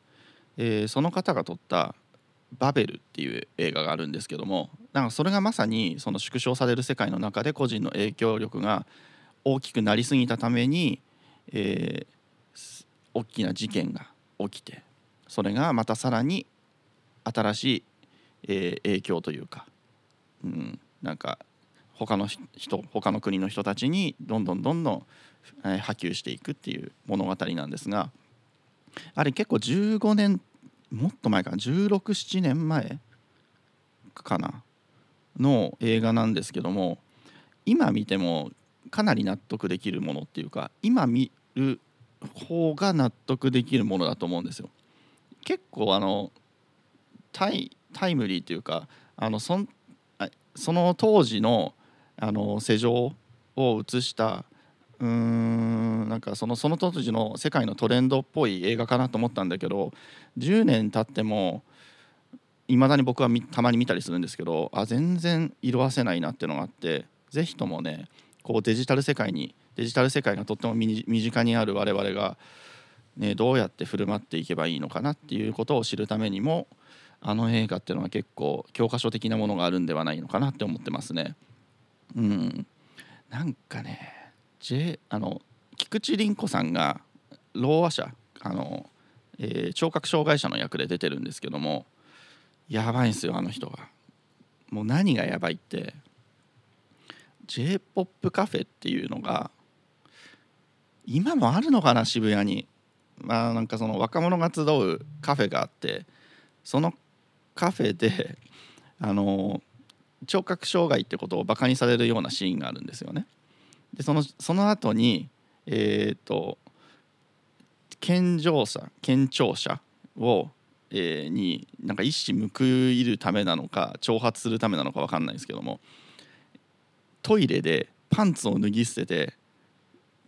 えー、その方が撮った「バベル」っていう映画があるんですけどもなんかそれがまさにその縮小される世界の中で個人の影響力が大きくなりすぎたために、えー、大きな事件が起きてそれがまたさらに新しい、えー、影響というか、うん、なんか他の人他の国の人たちにどんどんどんどん波及していくっていう物語なんですがあれ結構15年もっと前かな1617年前かなの映画なんですけども今見てもかなり納得できるものっていうか今見る方が納得できるものだと思うんですよ。結構あのタイタイムリーというかあのそんその当時のあの世情を映したうーんなんかそのその当時の世界のトレンドっぽい映画かなと思ったんだけど10年経ってもいまだに僕はたまに見たりするんですけどあ全然色あせないなっていうのがあって是非ともねこうデジタル世界にデジタル世界がとっても身身近にある我々が、ね、どうやって振る舞っていけばいいのかなっていうことを知るためにもあの映画っていうのは結構教科書的なものがあるんではないのかなって思ってますね。うん、なんかね J あの菊池凛子さんがろう話者あの、えー聴覚障害者の役で出てるんですけどもやばいんですよあの人が。もう何がやばいって j p o p カフェっていうのが今もあるのかな渋谷に。まあなんかその若者が集うカフェがあってそのカフェであの聴覚障害ってことをバカにされるようなシーンがあるんですよね。でそのその後にえっ、と健常者健聴者を、えーになんか一矢報いるためなのか挑発するためなのか分かんないですけどもトイレでパンツを脱ぎ捨てて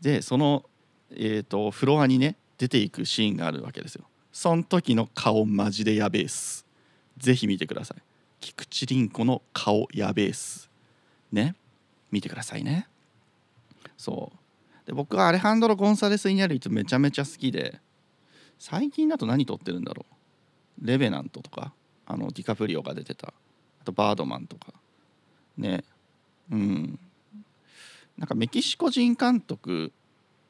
でその、えー、とフロアにね出ていくシーンがあるわけですよ。その時の顔マジでやべえっす。ぜひ見てください。菊池凛子の顔やべえっす。ね？見てくださいね。そうで僕はアレハンドロ・ゴンサレス・イニャリトめちゃめちゃ好きで最近だと何撮ってるんだろうレベナントとかあのディカプリオが出てたあとバードマンとかね？うんなんかメキシコ人監督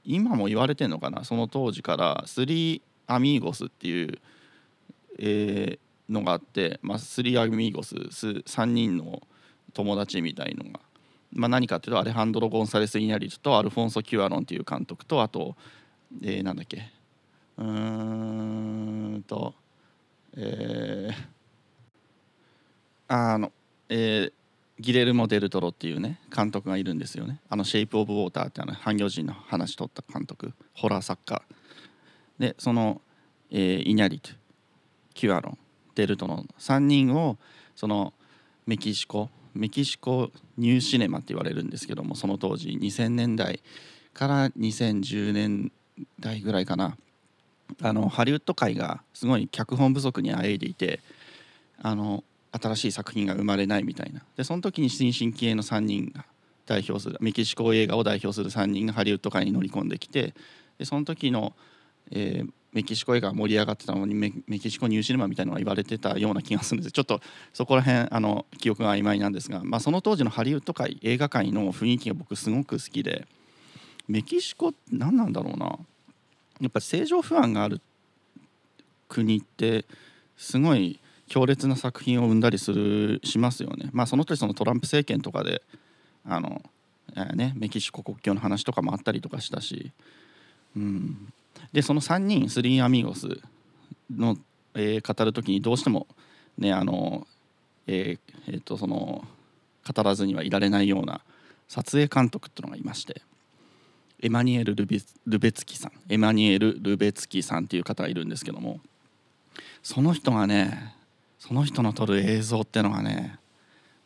今も言われてんのかなその当時からスリーアミーゴスっていう、えーのがあって、まあ、スリーアミーゴスす3人の友達みたいのが、まあ、何かっていうとアレハンドロ・ゴンサレス・イニャリトとアルフォンソ・キュアロンっていう監督とあと、えーなんだっけうーんとえーあのえーギレルモ・デルトロっていうね監督がいるんですよね。あの「シェイプ・オブ・ウォーター」ってあの半魚人の話取った監督。ホラー作家。でその、えーイニャリトキュアロンデルトロの3人をそのメキシコメキシコニューシネマって言われるんですけどもその当時2000年代から2010年代ぐらいかな。あのハリウッド界がすごい脚本不足にあえいでいてあの新しい作品が生まれないみたいな。でその時に新進気鋭の3人が代表するメキシコ映画を代表する3人がハリウッド界に乗り込んできてでその時の、えーメキシコ映画が盛り上がってたのにメキシコニューシネマみたいなのが言われてたような気がするんです。ちょっとそこら辺あの記憶が曖昧なんですが、まあ、その当時のハリウッド界映画界の雰囲気が僕すごく好きでメキシコ何なんだろうな。やっぱ政情不安がある国ってすごい強烈な作品を生んだりするしますよね。まあその時そのトランプ政権とかであの、えーね、メキシコ国境の話とかもあったりとかしたし、うん、でその3人スリーアミーゴスの、えー語る時にどうしてもねあのえーえーとその語らずにはいられないような撮影監督っていうのがいまして。エマニュエル・ルベルベツキさん。エマニュエル・ルベツキさんっていう方がいるんですけども。その人がねその人の撮る映像ってのがね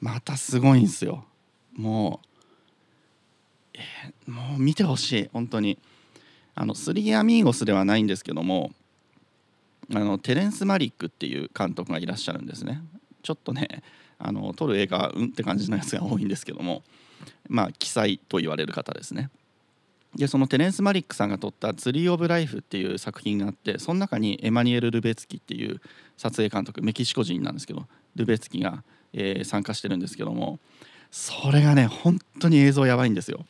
またすごいんですよ。もう、えーもう見てほしい本当に。あのスリーアミーゴスではないんですけどもあのテレンス・マリックっていう監督がいらっしゃるんですね。ちょっとねあの撮る映画うんって感じのやつが多いんですけどもまあ奇才と言われる方ですね。でそのテレンス・マリックさんが撮った「ツリー・オブ・ライフ」っていう作品があってその中にエマニュエル・ルベツキっていう撮影監督メキシコ人なんですけどルベツキが、えー参加してるんですけどもそれがね本当に映像やばいんですよ。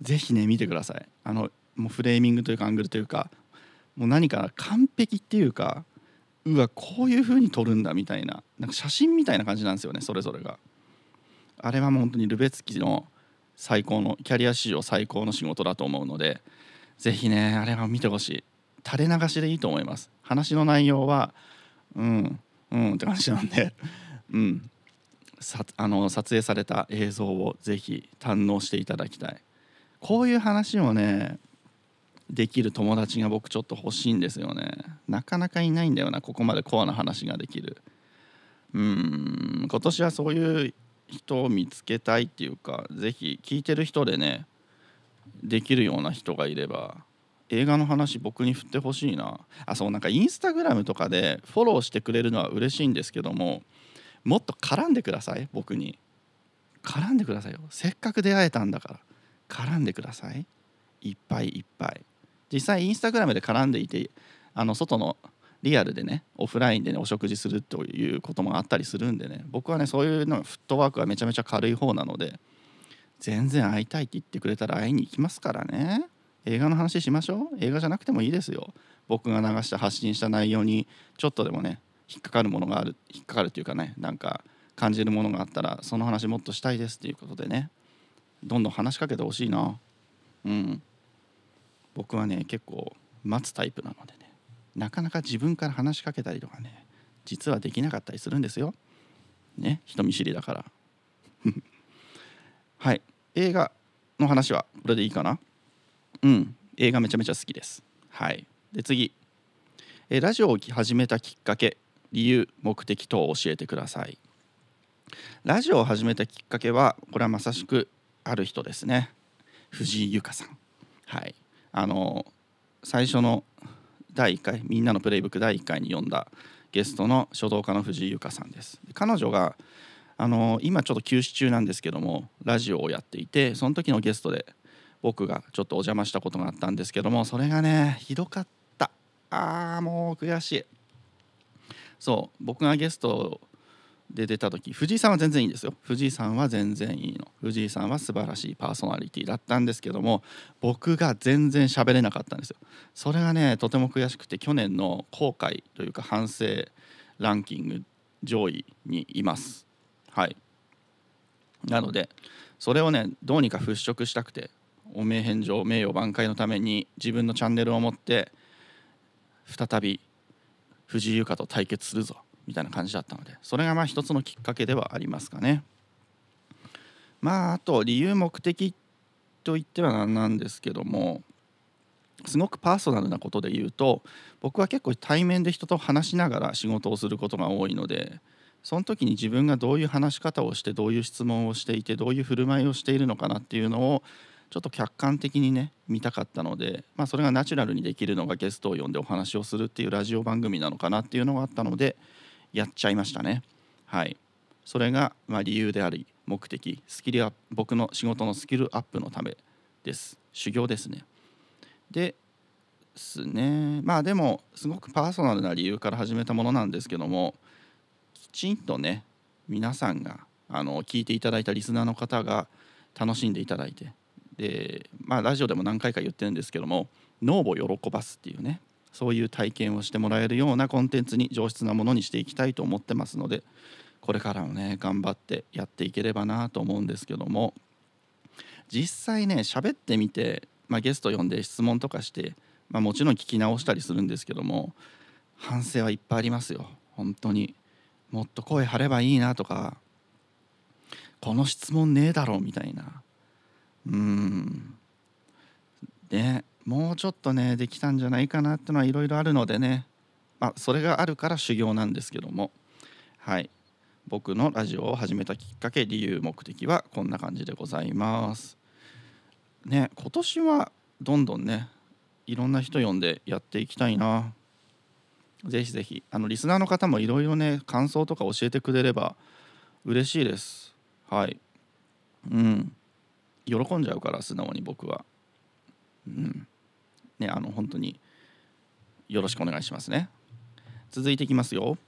ぜひね見てください。あのもうフレーミングというかアングルというかもう何か完璧っていうかうわこういう風に撮るんだみたいななんか写真みたいな感じなんですよねそれぞれが。あれはもう本当にルベツキの最高のキャリア史上最高の仕事だと思うのでぜひねあれは見てほしい。垂れ流しでいいと思います。話の内容はうんうんって感じなんで うん。さあの撮影された映像をぜひ堪能していただきたい。こういう話をねできる友達が僕ちょっと欲しいんですよね。なかなかいないんだよなここまでコアな話ができる。うん。今年はそういう人を見つけたいっていうかぜひ聞いてる人でねできるような人がいれば映画の話僕に振ってほしいな。あそうなんかインスタグラムとかでフォローしてくれるのは嬉しいんですけどももっと絡んでください僕に。絡んでくださいよ。せっかく出会えたんだから絡んでください。いっぱいいっぱい。実際インスタグラムで絡んでいてあの外のリアルでねオフラインでねお食事するということもあったりするんでね僕はねそういうのフットワークがめちゃめちゃ軽い方なので全然会いたいって言ってくれたら会いに行きますからね。映画の話しましょう。映画じゃなくてもいいですよ。僕が流した発信した内容にちょっとでもね引っかかるものがある引っかかるっていうかねなんか感じるものがあったらその話もっとしたいですっていうことでねどんどん話しかけてほしいな。うん。僕はね結構待つタイプなので。なかなか自分から話しかけたりとかね実はできなかったりするんですよ。ね人見知りだから。はい。映画の話はこれでいいかな？うん。映画めちゃめちゃ好きです。はい。で次。えラジオを始めたきっかけ理由目的等を教えてください。ラジオを始めたきっかけはこれはまさしくある人ですね。藤井由香さん。はい。あの最初の第1回みんなのプレイブック第1回に呼んだゲストの書道家の藤井由香さんです。彼女があの今ちょっと休止中なんですけどもラジオをやっていてその時のゲストで僕がちょっとお邪魔したことがあったんですけどもそれがねひどかった。あーもう悔しい。そう僕がゲストで出た時藤井さんは全然いいんですよ。藤井さんは全然いいの。藤井さんは素晴らしいパーソナリティだったんですけども僕が全然喋れなかったんですよ。それがねとても悔しくて去年の後悔というか反省ランキング上位にいます。はい。なのでそれをねどうにか払拭したくてお名返上名誉挽回のために自分のチャンネルを持って再び藤井優香と対決するぞ。みたいな感じだったのでそれがまあ一つのきっかけではありますかね。まああと理由目的と言ってはなんなんですけどもすごくパーソナルなことで言うと僕は結構対面で人と話しながら仕事をすることが多いのでその時に自分がどういう話し方をしてどういう質問をしていてどういう振る舞いをしているのかなっていうのをちょっと客観的にね見たかったので、まあ、それがナチュラルにできるのがゲストを呼んでお話をするっていうラジオ番組なのかなっていうのがあったのでやっちゃいましたね。はい。それがま理由であり目的スキルアップ僕の仕事のスキルアップのためです。修行ですね。ですね。まあでもすごくパーソナルな理由から始めたものなんですけどもきちんとね皆さんがあの聞いていただいたリスナーの方が楽しんでいただいてでまあラジオでも何回か言ってるんですけども脳を喜ばすっていうねそういう体験をしてもらえるようなコンテンツに上質なものにしていきたいと思ってますのでこれからもね頑張ってやっていければなと思うんですけども実際ね喋ってみて、まあ、ゲスト呼んで質問とかして、まあ、もちろん聞き直したりするんですけども反省はいっぱいありますよ。本当に。もっと声張ればいいなとか。この質問ねえだろうみたいな。うん。ね。もうちょっとねできたんじゃないかなっていうのはいろいろあるのでね。まあそれがあるから修行なんですけども。はい。僕のラジオを始めたきっかけ理由目的はこんな感じでございます。ね今年はどんどんねいろんな人呼んでやっていきたいな。ぜひぜひ。あのリスナーの方もいろいろね感想とか教えてくれれば嬉しいです。はい。うん。喜んじゃうから素直に僕は。うん。ねあの本当によろしくお願いしますね。続いていきますよ。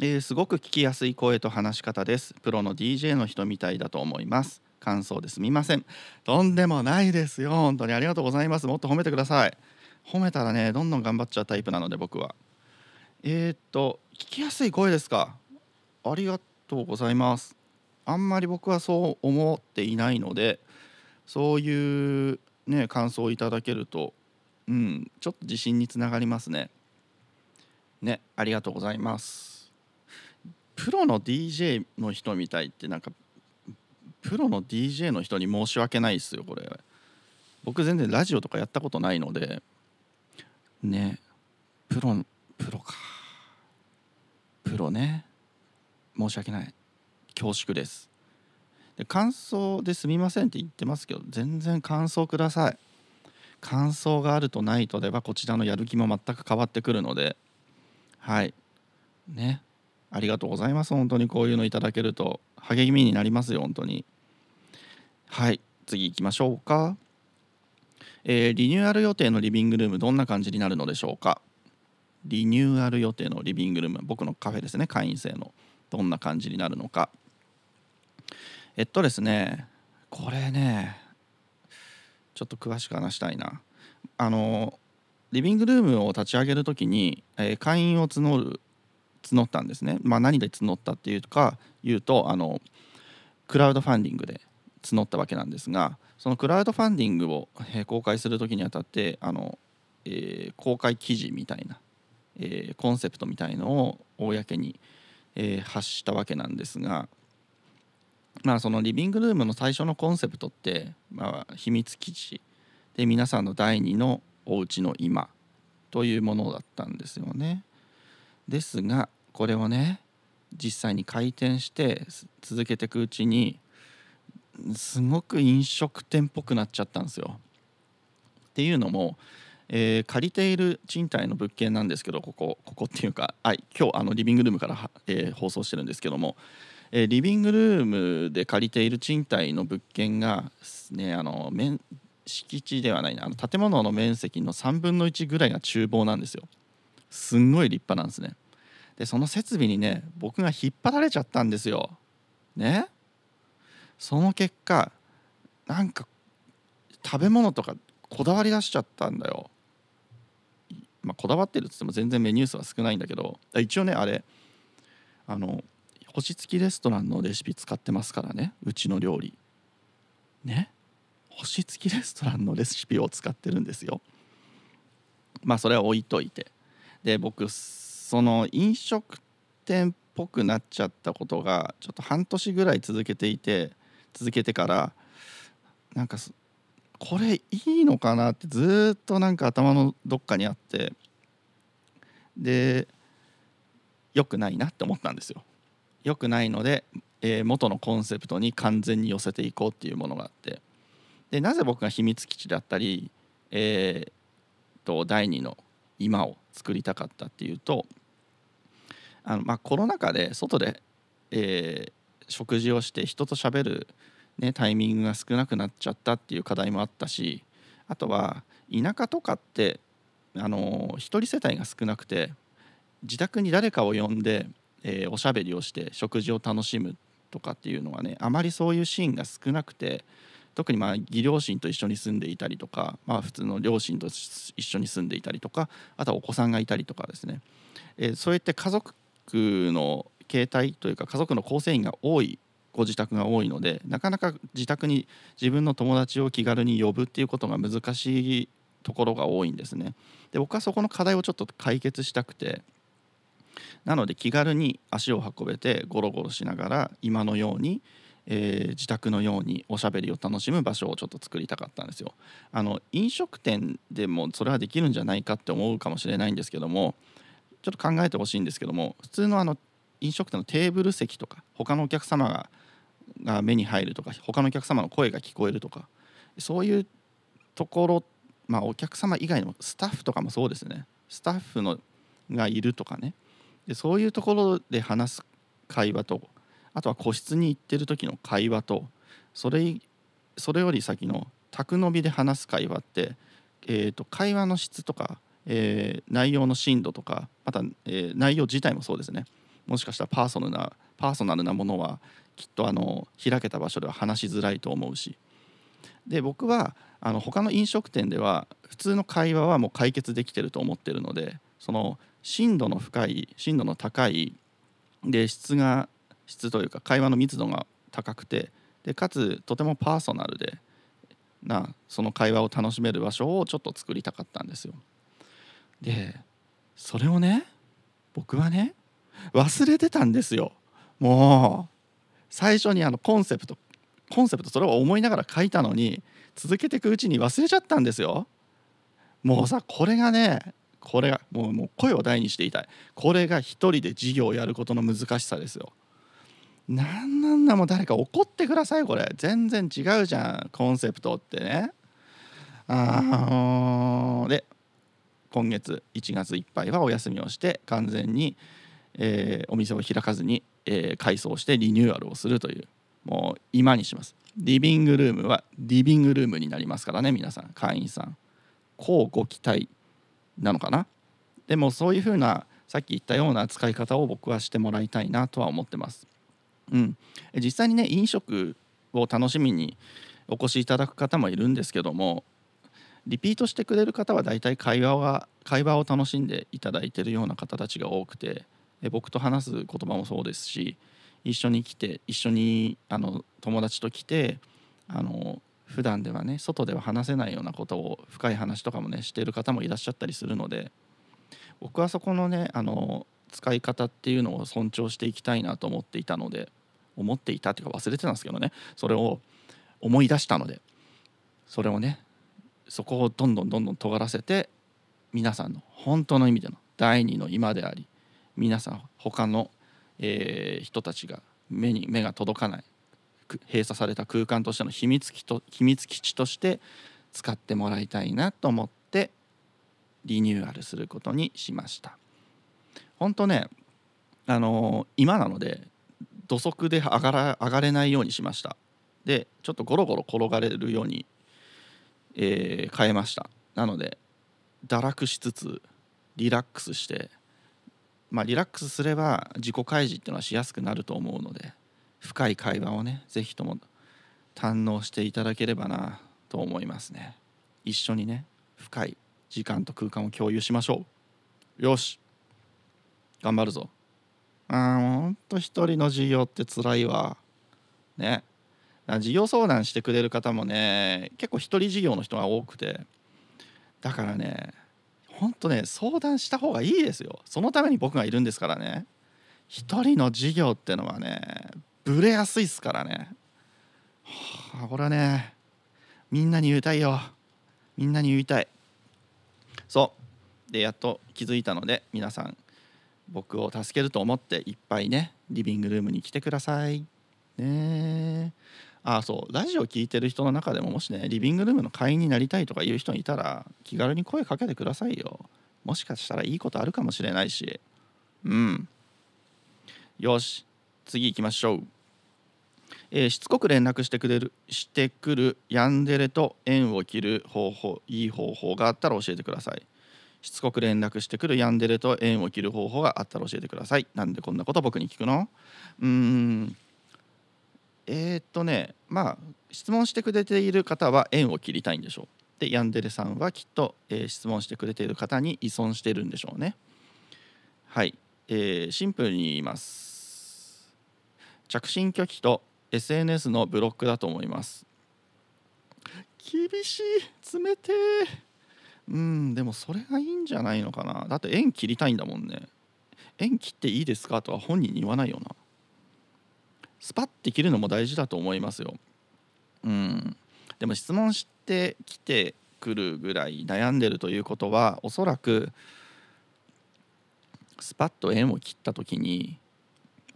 えーすごく聞きやすい声と話し方です。プロの DJ の人みたいだと思います。感想ですみません。とんでもないですよ。本当にありがとうございます。もっと褒めてください。褒めたらねどんどん頑張っちゃうタイプなので僕は。えー、っと聞きやすい声ですか？ありがとうございます。あんまり僕はそう思っていないのでそういうね感想をいただけるとうんちょっと自信につながりますね。ねありがとうございます。プロの DJ の人みたいってなんかプロの DJ の人に申し訳ないですよこれ。僕全然ラジオとかやったことないので。ねプロプロか。プロね。申し訳ない。恐縮です。で感想ですみませんって言ってますけど全然感想ください。感想があるとないとではこちらのやる気も全く変わってくるのではい。ね。ありがとうございます。本当にこういうのいただけると。励みになりますよ本当に。はい。次行きましょうか。えーリニューアル予定のリビングルームどんな感じになるのでしょうか。リニューアル予定のリビングルーム。僕のカフェですね。会員制の。どんな感じになるのか。えっとですね。これね。ちょっと詳しく話したいな。あのリビングルームを立ち上げるときに、えー会員を募る募ったんですね、まあ、何で募ったっていうか言うとあのクラウドファンディングで募ったわけなんですがそのクラウドファンディングを、え公開する時にあたってあの、えー公開記事みたいな、えーコンセプトみたいのを公に、え発したわけなんですが、まあ、そのリビングルームの最初のコンセプトって、まあ、秘密基地で皆さんの第二のお家の今というものだったんですよね。ですがこれをね実際に開店して続けていくうちにすごく飲食店っぽくなっちゃったんですよ。っていうのも、えー借りている賃貸の物件なんですけどここここっていうか、はい、今日あのリビングルームから、えー放送してるんですけども、えーリビングルームで借りている賃貸の物件が、ね、あの面敷地ではないなあの建物の面積の3分の1ぐらいが厨房なんですよ。すんごい立派なんですね。でその設備にね僕が引っ張られちゃったんですよ。ね？その結果なんか食べ物とかこだわり出しちゃったんだよ。まあ、こだわってるっつっても全然メニュー数は少ないんだけど一応ねあれあの星付きレストランのレシピ使ってますからね。うちの料理。ね？星付きレストランのレシピを使ってるんですよ。まあそれは置いといて。で僕その飲食店っぽくなっちゃったことがちょっと半年ぐらい続けていて続けてからなんかこれいいのかなってずっとなんか頭のどっかにあって。で良くないなって思ったんですよ。良くないので、えー元のコンセプトに完全に寄せていこうっていうものがあって。でなぜ僕が秘密基地だったり、えーと第二の今を作りたかったっていうとあの、まあ、コロナ禍で外で、えー食事をして人と喋る、ね、タイミングが少なくなっちゃったっていう課題もあったしあとは田舎とかってあの一人世帯が少なくて自宅に誰かを呼んで、えーおしゃべりをして食事を楽しむとかっていうのはねあまりそういうシーンが少なくて特にまあ義両親と一緒に住んでいたりとか、まあ、普通の両親と一緒に住んでいたりとかあとはお子さんがいたりとかですね、えーそうやって家族の形態というか家族の構成員が多いご自宅が多いのでなかなか自宅に自分の友達を気軽に呼ぶっていうことが難しいところが多いんですね。で僕はそこの課題をちょっと解決したくてなので気軽に足を運べてゴロゴロしながら今のように、えー自宅のようにおしゃべりを楽しむ場所をちょっと作りたかったんですよ。あの飲食店でもそれはできるんじゃないかって思うかもしれないんですけどもちょっと考えてほしいんですけども普通のあの飲食店のテーブル席とか他のお客様がが目に入るとか他のお客様の声が聞こえるとかそういうところまあお客様以外のスタッフとかもそうですねスタッフのがいるとかねでそういうところで話す会話とあとは個室に行ってる時の会話とそれそれより先の宅飲みで話す会話って、えー、と会話の質とか、えー内容の深度とかまた、えー内容自体もそうですね。もしかしたらパーソナルなパーソナルなものはきっとあの開けた場所では話しづらいと思うし。で僕はあの他の飲食店では普通の会話はもう解決できてると思ってるのでその深度の深い深度の高いで質が質というか会話の密度が高くてでかつとてもパーソナルでなその会話を楽しめる場所をちょっと作りたかったんですよ。でそれをね僕はね忘れてたんですよ。もう最初にあのコンセプトコンセプトそれを思いながら書いたのに続けていくうちに忘れちゃったんですよ。もうさこれがねこれがもうもう声を大にしていたい。これが一人で事業をやることの難しさですよ。なんなんだもう誰か怒ってくださいこれ。全然違うじゃんコンセプトってね。あーで今月1月いっぱいはお休みをして完全に、えーお店を開かずに、えー改装してリニューアルをするという。もう今にします。リビングルームはリビングルームになりますからね皆さん。会員さん。こうご期待なのかな？でもそういうふうなさっき言ったような使い方を僕はしてもらいたいなとは思ってます。うん、実際にね飲食を楽しみにお越しいただく方もいるんですけどもリピートしてくれる方は大体会話は会話を楽しんでいただいてるような方たちが多くて僕と話す言葉もそうですし一緒に来て一緒にあの友達と来てあの普段ではね外では話せないようなことを深い話とかもねしている方もいらっしゃったりするので僕はそこのねあの使い方っていうのを尊重していきたいなと思っていたので思っていたっていうか忘れてたんですけどねそれを思い出したのでそれをねそこをどんどんどんどん尖らせて皆さんの本当の意味での第二の今であり皆さん他の、えー人たちが目に目が届かない閉鎖された空間としての秘密基と秘密基地として使ってもらいたいなと思ってリニューアルすることにしました。本当ねあのー今なので土足で上がら上がれないようにしました。でちょっとゴロゴロ転がれるように、えー変えました。なので堕落しつつリラックスしてまあリラックスすれば自己開示っていうのはしやすくなると思うので深い会話をね是非とも堪能していただければなと思いますね。一緒にね深い時間と空間を共有しましょう。よし。頑張るぞ。あーほんと一人の授業って辛いわ。ね。事業相談してくれる方もね結構一人事業の人が多くて。だからねほんとね相談した方がいいですよ。そのために僕がいるんですからね。一人の事業ってのはねブレやすいっすからね。はあこれはねみんなに言いたいよ。みんなに言いたい。そう。でやっと気づいたので皆さん僕を助けると思っていっぱいねリビングルームに来てください。ね。えあそう。ラジオ聞いてる人の中でももしねリビングルームの会員になりたいとかいう人いたら気軽に声かけてくださいよ。もしかしたらいいことあるかもしれないし。うん。よし。次行きましょう。えーしつこく連絡してくれるしてくるヤンデレと縁を切る方法いい方法があったら教えてください。しつこく連絡してくるヤンデレと縁を切る方法があったら教えてください。なんでこんなこと僕に聞くの？うん。えーっとねまあ質問してくれている方は縁を切りたいんでしょう。でヤンデレさんはきっと、えー質問してくれている方に依存してるんでしょうね。はい、えーシンプルに言います。着信拒否と SNS のブロックだと思います。厳しい。冷てえうんでもそれがいいんじゃないのかな。だって縁切りたいんだもんね。縁切っていいですかとは本人に言わないよな。スパッて切るのも大事だと思いますよ。うん。でも質問してきてくるぐらい悩んでるということはおそらくスパッと縁を切った時に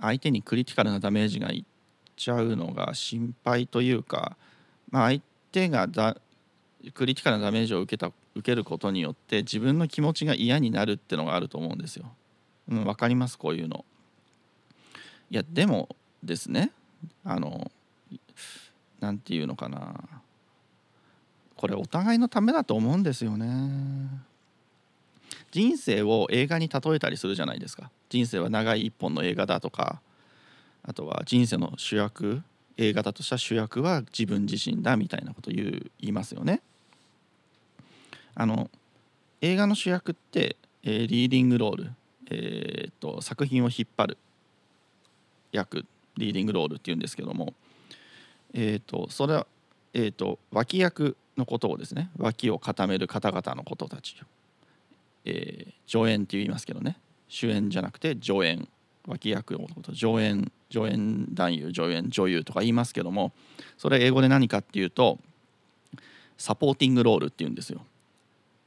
相手にクリティカルなダメージがいっちゃうのが心配というか、まあ、相手がだクリティカルなダメージを受けた受けることによって自分の気持ちが嫌になるってのがあると思うんですよ。うん、分かります？こういうの。いやでもですねあのなんていうのかなこれお互いのためだと思うんですよね。人生を映画に例えたりするじゃないですか人生は長い一本の映画だとかあとは人生の主役映画だとした主役は自分自身だみたいなこと言う言いますよね。あの映画の主役って、えーリーディングロール、えーっと作品を引っ張る役リーディングロールっていうんですけども。えーっとそれは、えっと脇役のことをですね脇を固める方々のことたち。えー助演って言いますけどね。主演じゃなくて助演。脇役のこと助演。助演男優助演女優とか言いますけどもそれ英語で何かっていうとサポーティングロールっていうんですよ。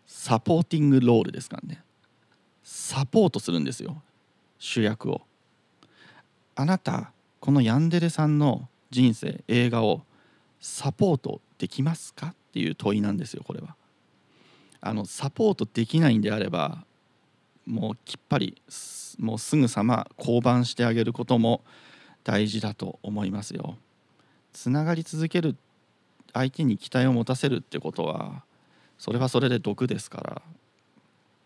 サポーティングロールですからね。サポートするんですよ。主役を。あなたこのヤンデレさんの人生映画をサポートできますかっていう問いなんですよこれは。あのサポートできないんであればもうきっぱりもうすぐさま降板してあげることも大事だと思いますよ。つながり続ける相手に期待を持たせるってことはそれはそれで毒ですから。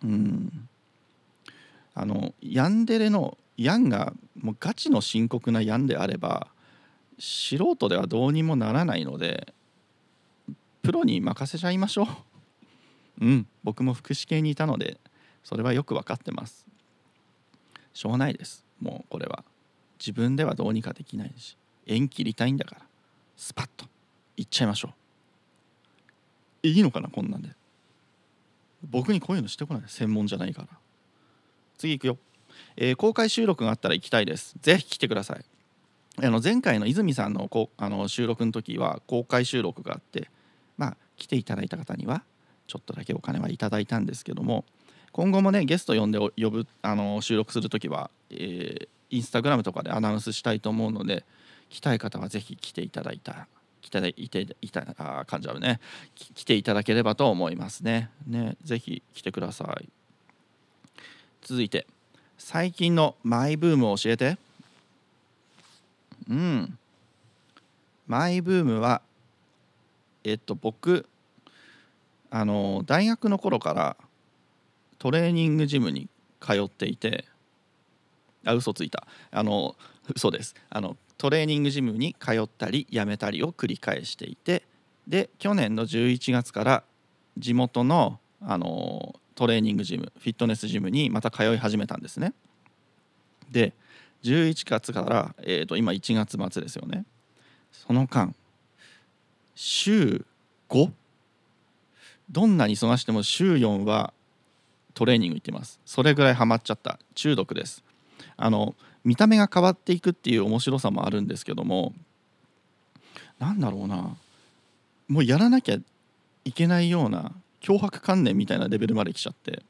うん。あのヤンデレのヤンがもうガチの深刻なヤンであれば素人ではどうにもならないのでプロに任せちゃいましょう。うん。僕も福祉系にいたのでそれはよく分かってます。しょうがないです。もうこれは。自分ではどうにかできないし縁切りたいんだからスパッといっちゃいましょう。いいのかなこんなんで。僕にこういうのしてこない専門じゃないから。次行くよ、えー公開収録があったら行きたいです。ぜひ来てください。あの前回の泉さんのこあの収録の時は公開収録があってまあ来ていただいた方にはちょっとだけお金はいただいたんですけども今後もねゲスト呼んで呼ぶあの収録する時は、えーインスタグラムとかでアナウンスしたいと思うので来たい方はぜひ来ていただいた来ていていたあー噛んじゃうね。来ていただければと思いますね。ねぜひ来てください。続いて最近のマイブームを教えて。うん。マイブームはえっと僕あの大学の頃からトレーニングジムに通っていてあ嘘ついた。あの嘘です。あのトレーニングジムに通ったり辞めたりを繰り返していてで去年の11月から地元のあのトレーニングジムフィットネスジムにまた通い始めたんですね。で11月から、えー、と今1月末ですよね。その間週 5? どんなに忙しても週4はトレーニング行ってます。それぐらいハマっちゃった。中毒です。あの見た目が変わっていくっていう面白さもあるんですけどもなんだろうな。もうやらなきゃいけないような脅迫観念みたいなレベルまで来ちゃって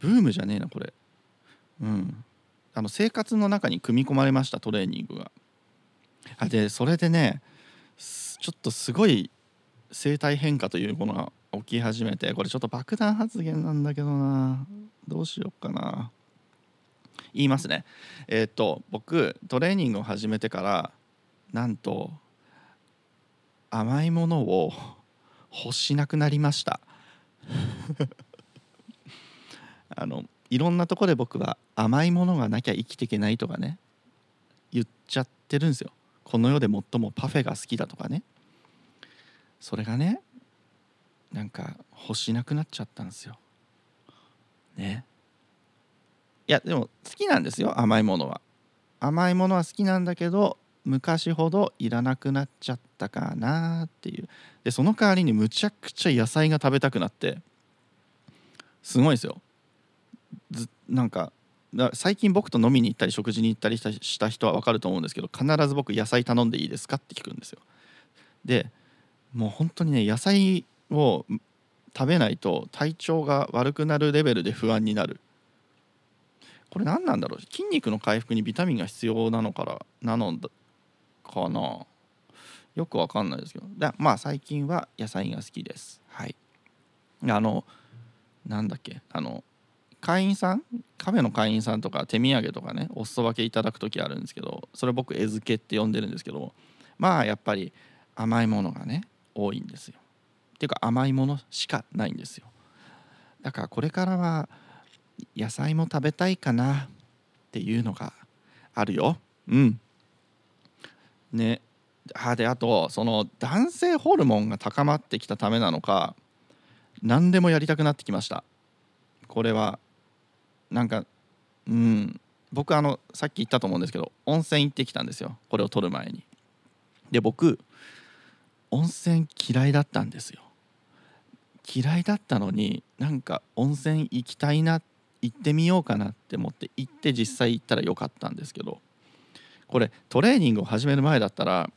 ブームじゃねえなこれ。うん。あの生活の中に組み込まれましたトレーニングが。あでそれでねちょっとすごい生態変化というものが起き始めてこれちょっと爆弾発言なんだけどな。どうしようかな。言いますね。えーっと僕トレーニングを始めてからなんと甘いものを欲しなくなりました。あのいろんなとこで僕は甘いものがなきゃ生きていけないとかね言っちゃってるんですよ。この世で最もパフェが好きだとかね。それがねなんか欲しなくなっちゃったんですよ。ね。いやでも好きなんですよ甘いものは。甘いものは好きなんだけど昔ほどいらなくなっちゃったかなっていう。でその代わりにむちゃくちゃ野菜が食べたくなってすごいですよ。ずなんか最近僕と飲みに行ったり食事に行ったりしたした人は分かると思うんですけど必ず僕野菜頼んでいいですかって聞くんですよ。でもう本当にね野菜を食べないと体調が悪くなるレベルで不安になる。これ何なんだろう？筋肉の回復にビタミンが必要なのからなのかな？よくわかんないですけど。だまあ最近は野菜が好きです。はい。あのなんだっけ？あの会員さん？カフェの会員さんとか手土産とかねお裾分けいただく時あるんですけどそれ僕餌付けって呼んでるんですけどまあやっぱり甘いものがね多いんですよ。っていうか甘いものしかないんですよ。だからこれからは野菜も食べたいかなっていうのがあるよ。うん。ね。あであとその男性ホルモンが高まってきたためなのか何でもやりたくなってきました。これはなんかうん。僕あのさっき言ったと思うんですけど温泉行ってきたんですよ。これを撮る前に。で僕温泉嫌いだったんですよ。嫌いだったのになんか温泉行きたいなって行ってみようかなって思って行って実際行ったらよかったんですけどこれトレーニングを始める前だったら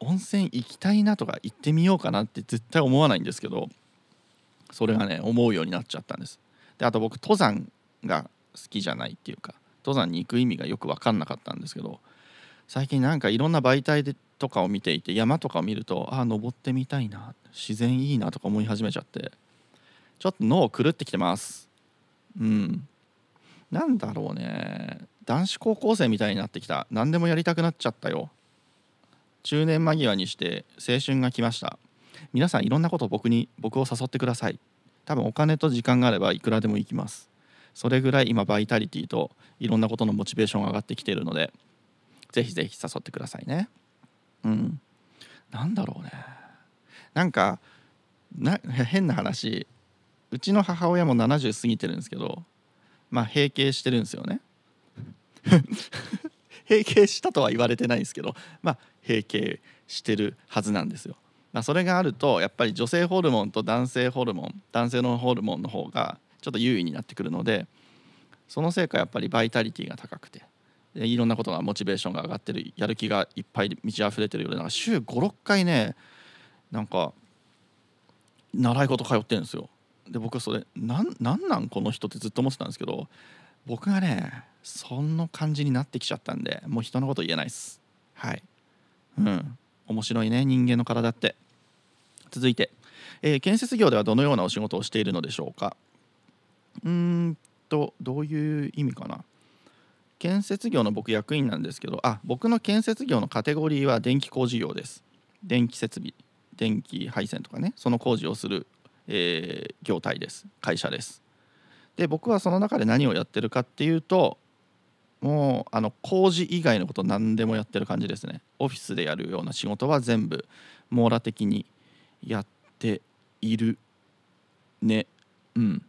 温泉行きたいなとか行ってみようかなって絶対思わないんですけどそれがね思うようになっちゃったんです。であと僕登山が好きじゃないっていうか登山に行く意味がよく分かんなかったんですけど最近なんかいろんな媒体でとかを見ていて山とかを見るとああ登ってみたいな自然いいなとか思い始めちゃってちょっと脳狂ってきてます。うん。なんだろうね。男子高校生みたいになってきた。何でもやりたくなっちゃったよ。中年間際にして青春が来ました。皆さんいろんなこと僕に僕を誘ってください。多分お金と時間があればいくらでも行きます。それぐらい今バイタリティといろんなことのモチベーションが上がってきているのでぜひぜひ誘ってくださいね。うん。なんだろうね。なんかな変な話。うちの母親も70過ぎてるんですけどまあ閉経してるんですよね 閉経したとは言われてないんですけどまあ閉経してるはずなんですよ。まあ、それがあるとやっぱり女性ホルモンと男性ホルモン男性のホルモンの方がちょっと優位になってくるのでそのせいかやっぱりバイタリティが高くてでいろんなことがモチベーションが上がってるやる気がいっぱい満ち溢れてるようでなんか週56回ねなんか習い事通ってるんですよ。で僕はそれなんなんなんこの人ってずっと思ってたんですけど僕がねそんな感じになってきちゃったんでもう人のこと言えないです。はい。うん。面白いね人間の体って。続いて、えー建設業ではどのようなお仕事をしているのでしょうか。うーんとどういう意味かな。建設業の僕役員なんですけどあ僕の建設業のカテゴリーは電気工事業です。電気設備電気配線とかねその工事をする、えー業態です。会社です。で僕はその中で何をやってるかっていうともうあの工事以外のこと何でもやってる感じですね。オフィスでやるような仕事は全部網羅的にやっているね。うん。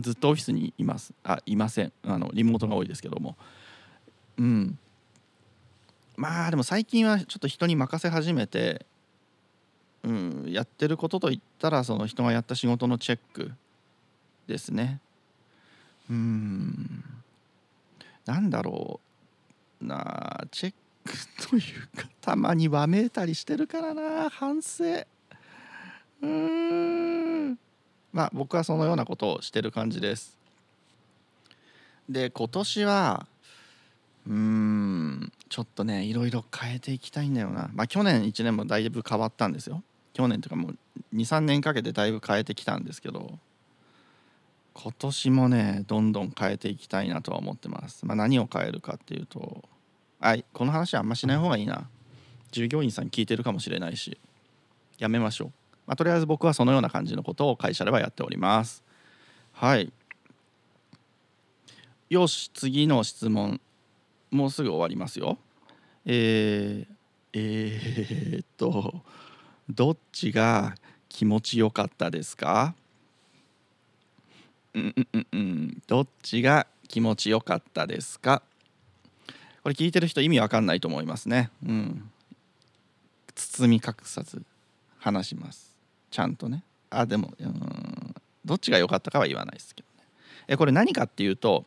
ずっとオフィスにいます。あいません。あのリモートが多いですけども。うん。まあでも最近はちょっと人に任せ始めてうんやってることといったらその人がやった仕事のチェックですね。うん。なんだろうな。チェックというかたまにわめいたりしてるからな。反省。うん。まあ僕はそのようなことをしてる感じです。で今年はうん。ちょっとねいろいろ変えていきたいんだよな。まあ去年1年もだいぶ変わったんですよ。去年とかもう23年かけてだいぶ変えてきたんですけど今年もねどんどん変えていきたいなとは思ってます、まあ、何を変えるかっていうとあこの話はあんましない方がいいな。従業員さん聞いてるかもしれないしやめましょう、まあ、とりあえず僕はそのような感じのことを会社ではやっております。はい。よし次の質問。もうすぐ終わりますよ。えー、えー、っとどっちが気持ちよかったですか？うんうんうんどっちが気持ちよかったですか？これ聞いてる人意味わかんないと思いますね。うん。包み隠さず話します。ちゃんとね。あでもうん。どっちが良かったかは言わないですけどね。えこれ何かっていうと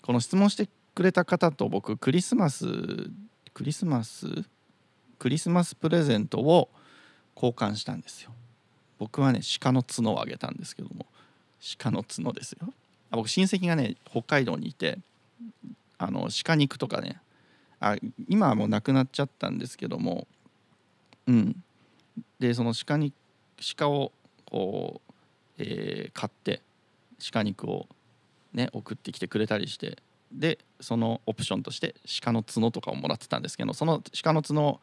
この質問してくれた方と僕クリスマスクリスマス？クリスマスプレゼントを交換したんですよ。僕はね鹿の角をあげたんですけども鹿の角ですよ。あ僕親戚がね北海道にいてあの鹿肉とかねあ今はもうなくなっちゃったんですけどもうん。でその鹿に鹿をこう、えー買って鹿肉をね送ってきてくれたりしてでそのオプションとして鹿の角とかをもらってたんですけどその鹿の角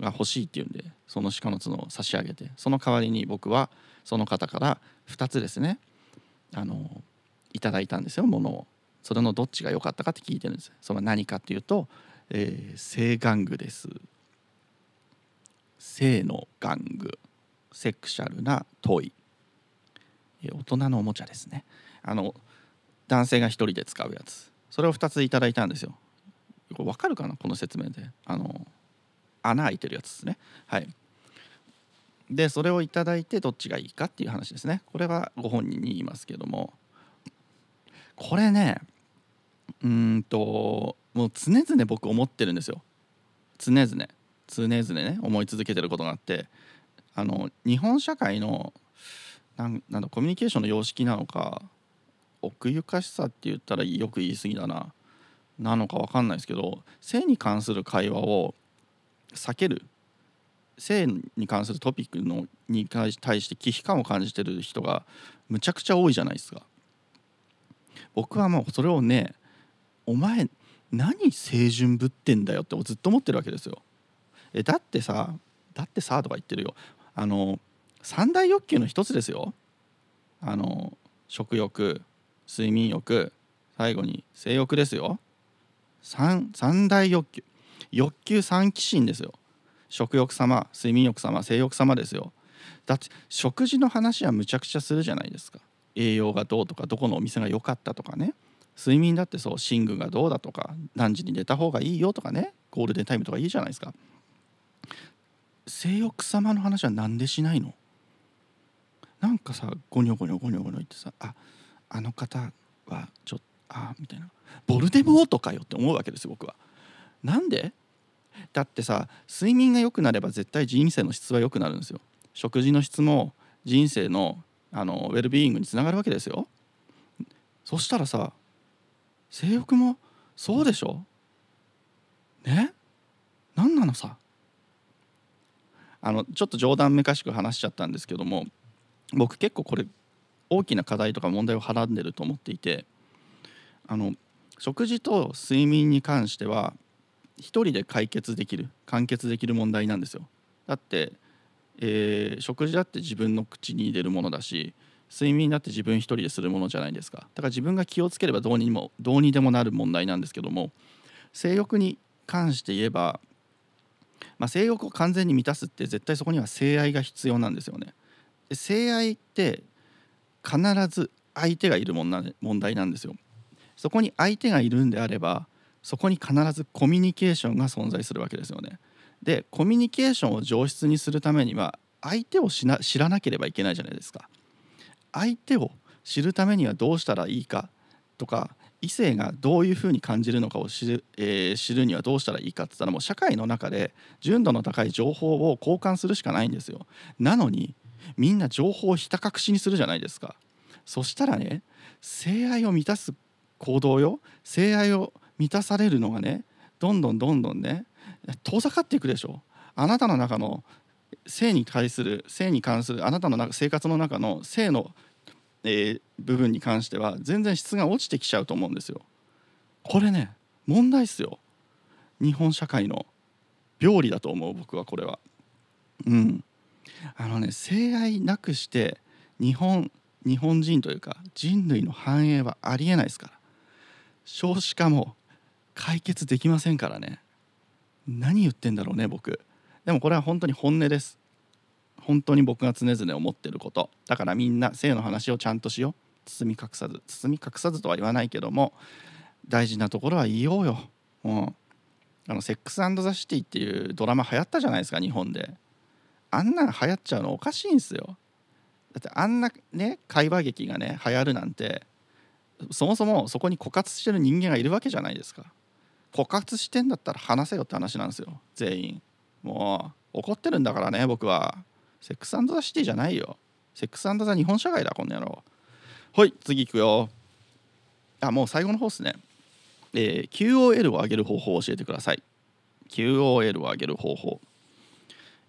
が欲しいっていうんでその鹿の角を差し上げてその代わりに僕はその方から2つですねあのいただいたんですよものを。それのどっちが良かったかって聞いてるんです。それは何かっていうと、えー性玩具です。性の玩具。セクシャルなトイ。えー大人のおもちゃですね。あの男性が一人で使うやつ。それを2ついただいたんですよ。これ分かるかなこの説明で。あの穴開いてるやつですね。はい。でそれをいただいてどっちがいいかっていう話ですね。これはご本人に言いますけども。これねうんともう常々僕思ってるんですよ。常々。常々ね思い続けてることがあって。あの日本社会のなんなんだコミュニケーションの様式なのか奥ゆかしさって言ったらよく言い過ぎだな。なのかわかんないですけど性に関する会話を避ける性に関するトピックのに対して忌避感を感じてる人がむちゃくちゃ多いじゃないですか。僕はもうそれをねお前何清純ぶってんだよってずっと思ってるわけですよ。えだってさだってさとか言ってるよあの三大欲求の一つですよあの食欲睡眠欲最後に性欲ですよ三三大欲求欲求三鬼神ですよ。食欲様睡眠欲様性欲様ですよ。だって食事の話はむちゃくちゃするじゃないですか。栄養がどうとかどこのお店が良かったとかね。睡眠だってそう寝具がどうだとか何時に寝た方がいいよとかね。ゴールデンタイムとかいいじゃないですか。性欲様の話は何でしないの？なんかさゴニョゴニョゴニョゴニョ言ってさああの方はちょっとあみたいな。ボルデモートかよって思うわけです僕は。なんで？だってさ睡眠が良くなれば絶対人生の質は良くなるんですよ。食事の質も人生のあのウェルビーイングにつながるわけですよ。そしたらさ性欲もそうでしょ？ね？何なのさ？あのちょっと冗談めかしく話しちゃったんですけども僕結構これ大きな課題とか問題をはらんでると思っていてあの食事と睡眠に関しては一人で解決できる完結できる問題なんですよ。だって、えー食事だって自分の口に入れるものだし睡眠だって自分一人でするものじゃないですか。だから自分が気をつければどうにもどうにでもなる問題なんですけども性欲に関して言えば、まあ、性欲を完全に満たすって絶対そこには性愛が必要なんですよね。で性愛って必ず相手がいるもんな問題なんですよ。そこに相手がいるんであればそこに必ずコミュニケーションが存在するわけですよね。でコミュニケーションを上質にするためには相手をしな知らなければいけないじゃないですか。相手を知るためにはどうしたらいいかとか異性がどういうふうに感じるのかを知る,、えー知るにはどうしたらいいかって言ったらもう社会の中で純度の高い情報を交換するしかないんですよ。なのにみんな情報をひた隠しにするじゃないですか。そしたらね性愛を満たす行動よ。性愛を満たされるのがねどんどんどんどんね遠ざかっていくでしょ。あなたの中の性に対する性に関するあなたの中生活の中の性の、えー部分に関しては全然質が落ちてきちゃうと思うんですよ。これね問題っすよ。日本社会の病理だと思う僕はこれは。うん。あのね性愛なくして日本日本人というか人類の繁栄はありえないですから。少子化も解決できませんからね。何言ってんだろうね僕。でもこれは本当に本音です。本当に僕が常々思ってること。だからみんな性の話をちゃんとしよう。包み隠さず。包み隠さずとは言わないけども大事なところは言おうよ、うん、あのセックスザ・シティっていうドラマ流行ったじゃないですか日本で。あんな流行っちゃうのおかしいんすよ。だってあんなね会話劇がね流行るなんてそもそもそこに枯渇してる人間がいるわけじゃないですか。枯渇してんだったら話せよって話なんですよ。全員。もう怒ってるんだからね僕は。セックスザ・シティじゃないよ。セックスザ・日本社会だこんな野郎。はい次行くよ。あもう最後の方ですね。えー QOL を上げる方法を教えてください。QOL を上げる方法。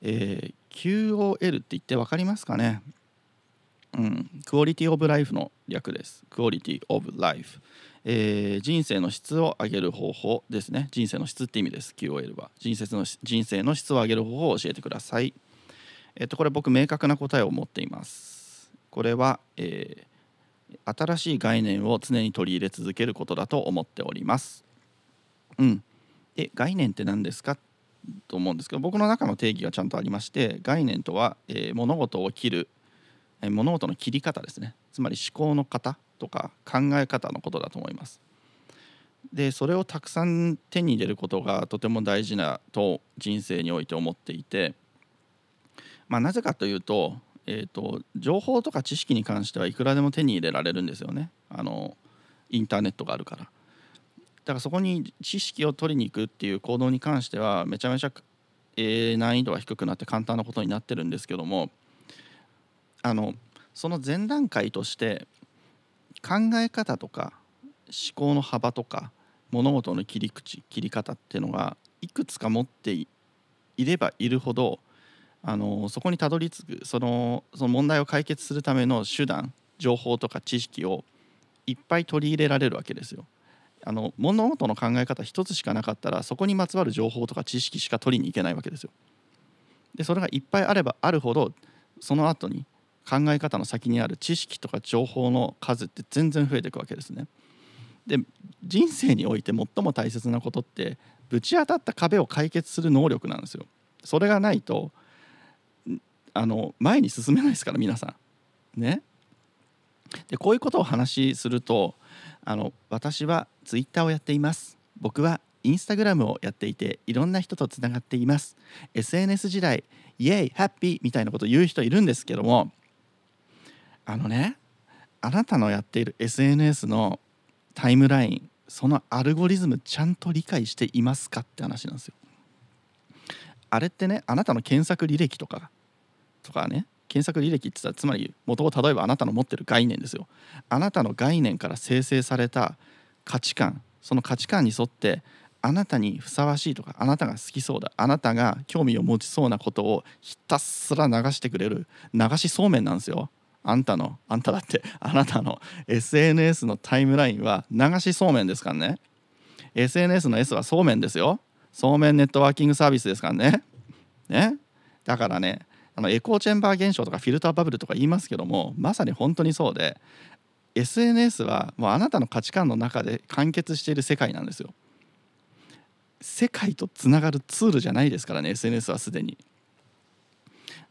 えー QOL って言って分かりますかね？うん、クオリティオブライフの略です。クオリティオブライフ。えー人生の質を上げる方法ですね。人生の質って意味です。QOL は。人生の人生の質を上げる方法を教えてください。えっと、これ僕明確な答えを持っています。これは、えー新しい概念を常に取り入れ続けることだと思っております。うん。で、概念って何ですかと思うんですけど、僕の中の定義がちゃんとありまして、概念とは、えー物事を切るえー物事の切り方ですねつまり思考の方とか考え方のことだと思います。でそれをたくさん手に入れることがとても大事なと人生において思っていてまあなぜかというと,、えー、と情報とか知識に関してはいくらでも手に入れられるんですよね。あのインターネットがあるから。だからそこに知識を取りに行くっていう行動に関してはめちゃめちゃ、えー難易度は低くなって簡単なことになってるんですけどもあのその前段階として考え方とか思考の幅とか物事の切り口切り方っていうのがいくつか持っていればいるほどあのそこにたどり着くそのその問題を解決するための手段情報とか知識をいっぱい取り入れられるわけですよ。あの物事の考え方一つしかなかったらそこにまつわる情報とか知識しか取りに行けないわけですよ。でそれがいっぱいあればあるほどその後に考え方の先にある知識とか情報の数って全然増えていくわけですね。で人生において最も大切なことってぶち当たった壁を解決する能力なんですよ。それがないとあの前に進めないですから皆さん。ね。でこういうことを話しするとあの私はツイッターをやっています僕はインスタグラムをやっていていろんな人とつながっています SNS 時代イエイハッピーみたいなこと言う人いるんですけどもあのねあなたのやっている SNS のタイムラインそのアルゴリズムちゃんと理解していますかって話なんですよ。あれってねあなたの検索履歴とかとかね検索履歴って言ったらつまり元々例えばあなたの持ってる概念ですよ。あなたの概念から生成された価値観その価値観に沿ってあなたにふさわしいとかあなたが好きそうだあなたが興味を持ちそうなことをひたすら流してくれる流しそうめんなんですよ。あんたのあんただってあなたの SNS のタイムラインは流しそうめんですからね。SNS の S はそうめんですよ。そうめんネットワーキングサービスですからね。ね。だからねあのエコーチェンバー現象とかフィルターバブルとか言いますけどもまさに本当にそうで SNS はもうあなたの価値観の中で完結している世界なんですよ。世界とつながるツールじゃないですからね SNS はすでに。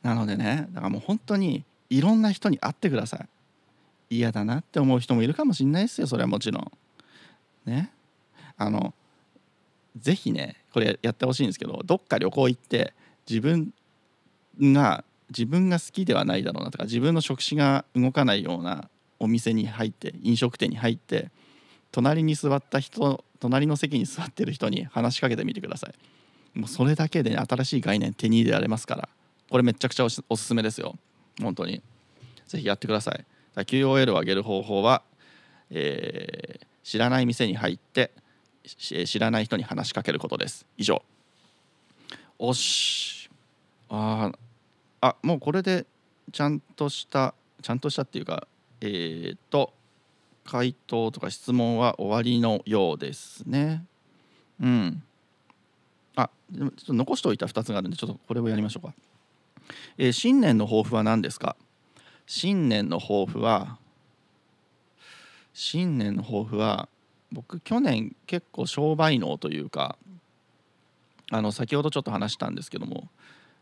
なのでねだからもう本当にいろんな人に会ってください。嫌だなって思う人もいるかもしれないですよそれはもちろん。ね。あのぜひねこれやってほしいんですけどどっか旅行行って自分が自分が好きではないだろうなとか自分の食指が動かないようなお店に入って飲食店に入って隣に座った人隣の席に座ってる人に話しかけてみてください。もうそれだけで、ね新しい概念手に入れられますからこれめちゃくちゃおすすめですよ。本当に。ぜひやってください。QOL を上げる方法は、えー知らない店に入って知らない人に話しかけることです。以上。おし。ああもうこれでちゃんとしたちゃんとしたっていうかえー、っと回答とか質問は終わりのようですね。うん。あでもちょっと残しておいた2つがあるんでちょっとこれをやりましょうか、えー新年の抱負は何ですか？新年の抱負は新年の抱負は僕去年結構商売能というかあの先ほどちょっと話したんですけども、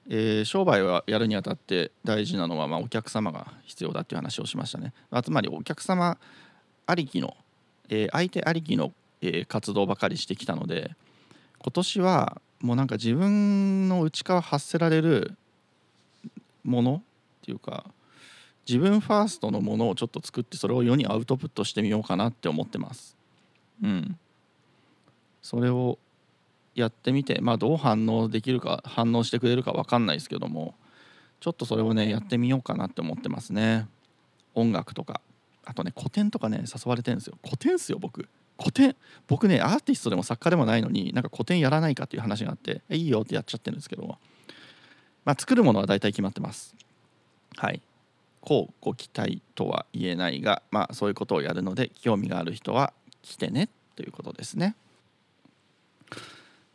えー商売をやるにあたって大事なのは、まあ、お客様が必要だっていう話をしましたね、まあつまりお客様ありきの、えー相手ありきの、え活動ばかりしてきたので今年はもうなんか自分の内側発せられるものっていうか自分ファーストのものをちょっと作ってそれを世にアウトプットしてみようかなって思ってます。うん。それをやってみてまあどう反応できるか反応してくれるか分かんないですけどもちょっとそれをねやってみようかなって思ってますね。音楽とか。あとね古典とかね誘われてるんですよ。古典っすよ僕。古典。僕ねアーティストでも作家でもないのになんか古典やらないかっていう話があっていいよってやっちゃってるんですけど。まあ作るものは大体決まってます。はい。こうご期待とは言えないがまあそういうことをやるので興味がある人は来てねということですね。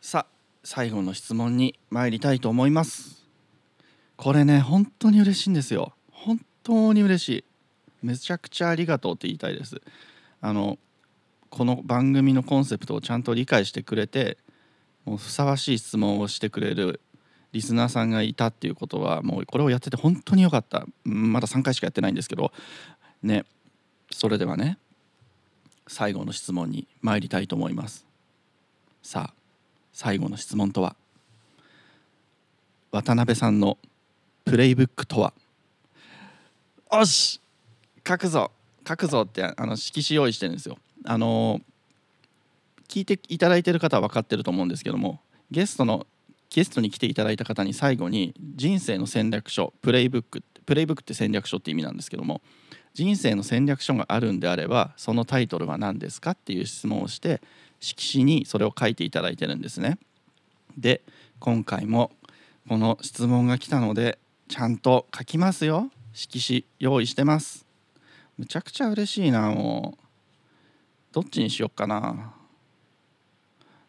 さあ最後の質問に参りたいと思います。これね本当に嬉しいんですよ。本当に嬉しい。めちゃくちゃありがとうって言いたいです。あのこの番組のコンセプトをちゃんと理解してくれてもうふさわしい質問をしてくれるリスナーさんがいたっていうことはもうこれをやってて本当に良かった。まだ3回しかやってないんですけどね。それではね最後の質問に参りたいと思います。さあ最後の質問とは。渡辺さんのプレイブックとは。よし書くぞ。書くぞってあの色紙用意してるんですよ。あの聞いていただいてる方は分かってると思うんですけどもゲストのゲストに来ていただいた方に最後に人生の戦略書プレイブックプレイブックって戦略書って意味なんですけども人生の戦略書があるんであればそのタイトルは何ですかっていう質問をして色紙にそれを書いていただいてるんですね。で今回もこの質問が来たのでちゃんと書きますよ。色紙用意してます。むちゃくちゃ嬉しいなもう。どっちにしよっかな。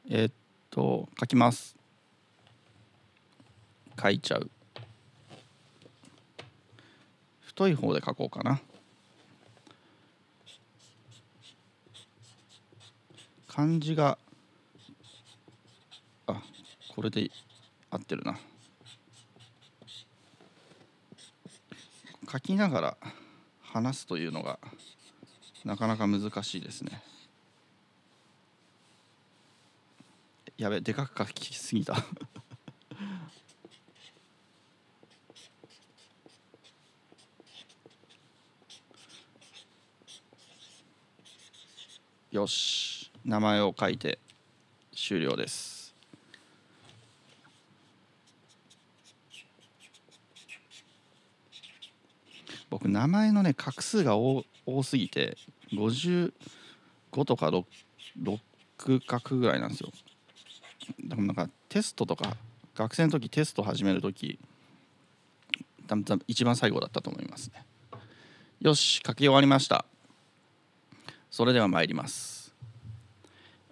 えーっと書きます。書いちゃう。太い方で書こうかな。漢字があこれで合ってるな。書きながら話すというのがなかなか難しいですね。やべでかく書きすぎた。よし。名前を書いて終了です。僕名前のね画数が多多すぎて55とか 6, 6画ぐらいなんですよ。でもなんかテストとか学生の時テスト始める時一番最後だったと思いますね。よし書き終わりました。それでは参ります。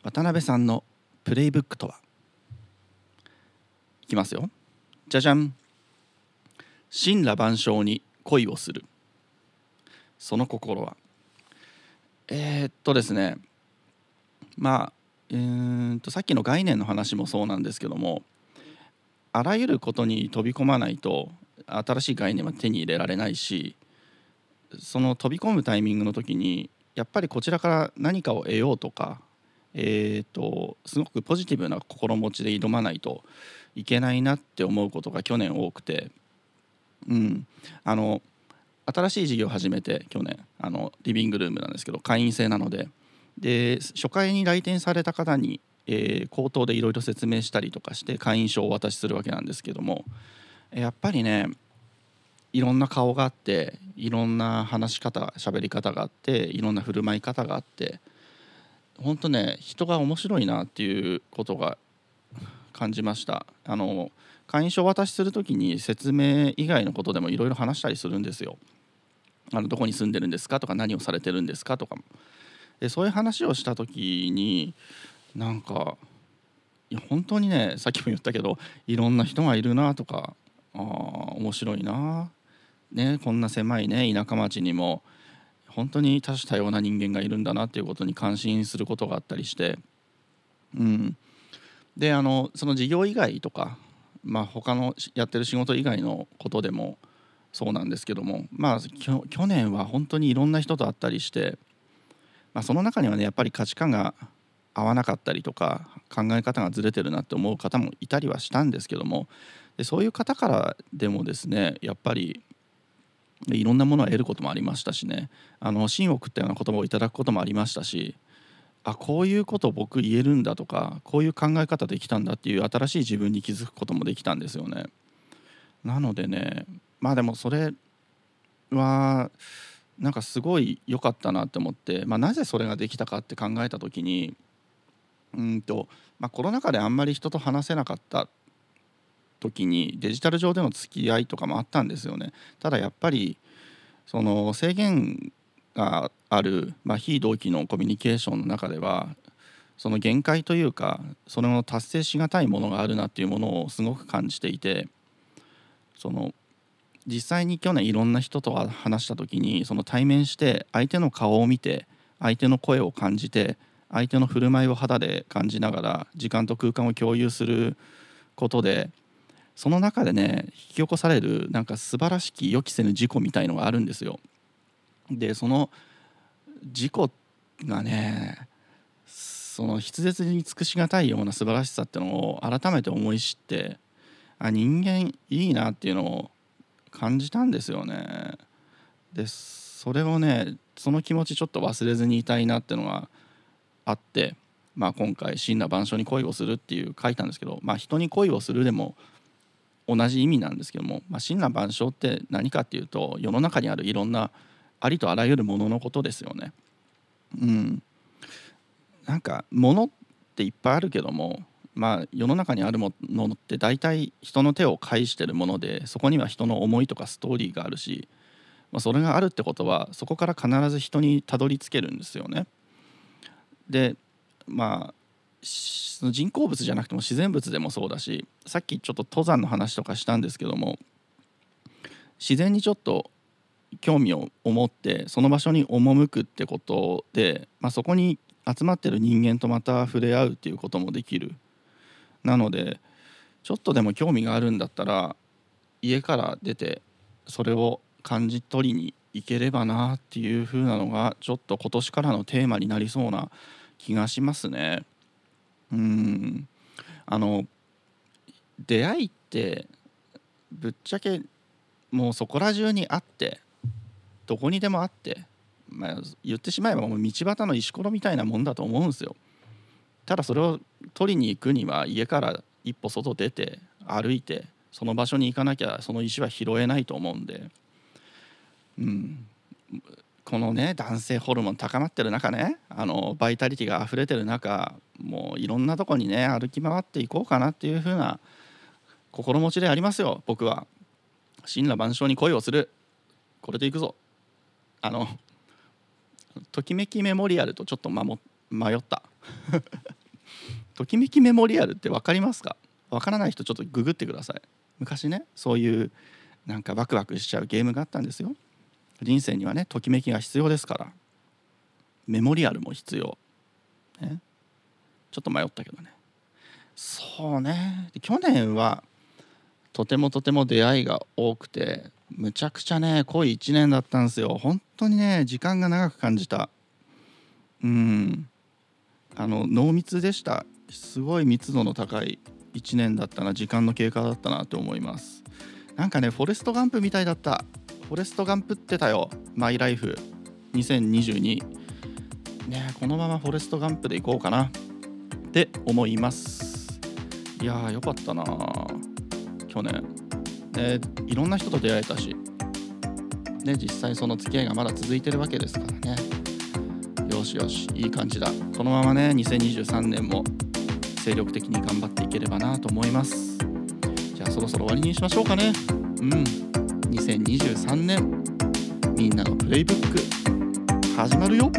渡辺さんのプレイブックとは？いきますよ。じゃじゃん。神羅万象に恋をする。その心は？えー、っとですね。まあえー、とさっきの概念の話もそうなんですけどもあらゆることに飛び込まないと新しい概念は手に入れられないしその飛び込むタイミングの時にやっぱりこちらから何かを得ようとか、えー、とすごくポジティブな心持ちで挑まないといけないなって思うことが去年多くて、うん、あの新しい事業を始めて去年あのリビングルームなんですけど会員制なので。で初回に来店された方に、えー口頭でいろいろ説明したりとかして会員証をお渡しするわけなんですけどもやっぱりねいろんな顔があっていろんな話し方喋り方があっていろんな振る舞い方があって本当ね人が面白いなっていうことが感じました。あの会員証を渡しする時に説明以外のことでもいろいろ話したりするんですよ。あのどこに住んでるんですか？とか何をされてるんですか？とかでそういう話をした時になんかいや本当にねさっきも言ったけどいろんな人がいるなとかあ面白いな、ね、こんな狭いね田舎町にも本当に多種多様な人間がいるんだなっていうことに感心することがあったりして、うん、であのその事業以外とか、まあ、他のやってる仕事以外のことでもそうなんですけどもまあ去年は本当にいろんな人と会ったりして。まあ、その中にはねやっぱり価値観が合わなかったりとか考え方がずれてるなって思う方もいたりはしたんですけどもでそういう方からでもですねやっぱりいろんなものを得ることもありましたしねあの芯を食ったような言葉をいただくこともありましたしあこういうことを僕言えるんだとかこういう考え方できたんだっていう新しい自分に気づくこともできたんですよね。なのでねまあでもそれはなんかすごい良かったなって思って、まあ、なぜそれができたかって考えた時にうんと、まあ、コロナ禍であんまり人と話せなかった時にデジタル上での付き合いとかもあったんですよね。ただやっぱりその制限がある、まあ、非同期のコミュニケーションの中ではその限界というかそれの達成しがたいものがあるなっていうものをすごく感じていてその実際に去年いろんな人と話した時にその対面して相手の顔を見て相手の声を感じて相手の振る舞いを肌で感じながら時間と空間を共有することでその中でね引き起こされるなんか素晴らしき予期せぬ事故みたいのがあるんですよ。でその事故がねその筆舌に尽くしがたいような素晴らしさってのを改めて思い知ってあ人間いいなっていうのを感じたんですよね。でそれをねその気持ちちょっと忘れずにいたいなっていうのがあって、まあ、今回「真羅万象に恋をする」っていう書いたんですけど、まあ、人に恋をするでも同じ意味なんですけども、まあ、真羅万象って何かっていうと世の中にあるいろんなありとあらゆるもののことですよね。うん、なんか物っていっぱいあるけどもまあ世の中にあるものって大体人の手を介してるものでそこには人の思いとかストーリーがあるし、まあ、それがあるってことはそこから必ず人にたどり着けるんですよね。でまあその人工物じゃなくても自然物でもそうだしさっきちょっと登山の話とかしたんですけども自然にちょっと興味を持ってその場所に赴くってことで、まあ、そこに集まってる人間とまた触れ合うっていうこともできるなのでちょっとでも興味があるんだったら家から出てそれを感じ取りに行ければなっていう風なのがちょっと今年からのテーマになりそうな気がしますね。うん。あの出会いってぶっちゃけもうそこら中にあってどこにでもあって、まあ、言ってしまえばもう道端の石ころみたいなもんだと思うんですよ。ただそれを取りに行くには家から一歩外出て歩いてその場所に行かなきゃその石は拾えないと思うんで、うん、このね男性ホルモン高まってる中ねあのバイタリティが溢れてる中もういろんなとこにね歩き回っていこうかなっていう風な心持ちでありますよ僕は。神羅万象に恋をする。これでいくぞ。あのときめきメモリアルとちょっと迷った。ときめきメモリアルって分かりますか？分からない人ちょっとググってください。昔ねそういうなんかワクワクしちゃうゲームがあったんですよ。人生にはねときめきが必要ですから。メモリアルも必要、ね、ちょっと迷ったけどね。そうね。去年はとてもとても出会いが多くてむちゃくちゃね濃い1年だったんですよ。本当にね時間が長く感じた。うん。あの濃密でした。すごい密度の高い1年だったな時間の経過だったなと思います。なんかねフォレストガンプみたいだった。フォレストガンプってたよ。マイライフ。2022ねこのままフォレストガンプでいこうかな。って思います。いやーよかったな去年。でいろんな人と出会えたし。ね実際その付き合いがまだ続いてるわけですからね。よしよしいい感じだ。このままね2023年も精力的に頑張っていければなと思います。じゃあそろそろ終わりにしましょうかね。うん。2023年みんなのプレイブック始まるよ。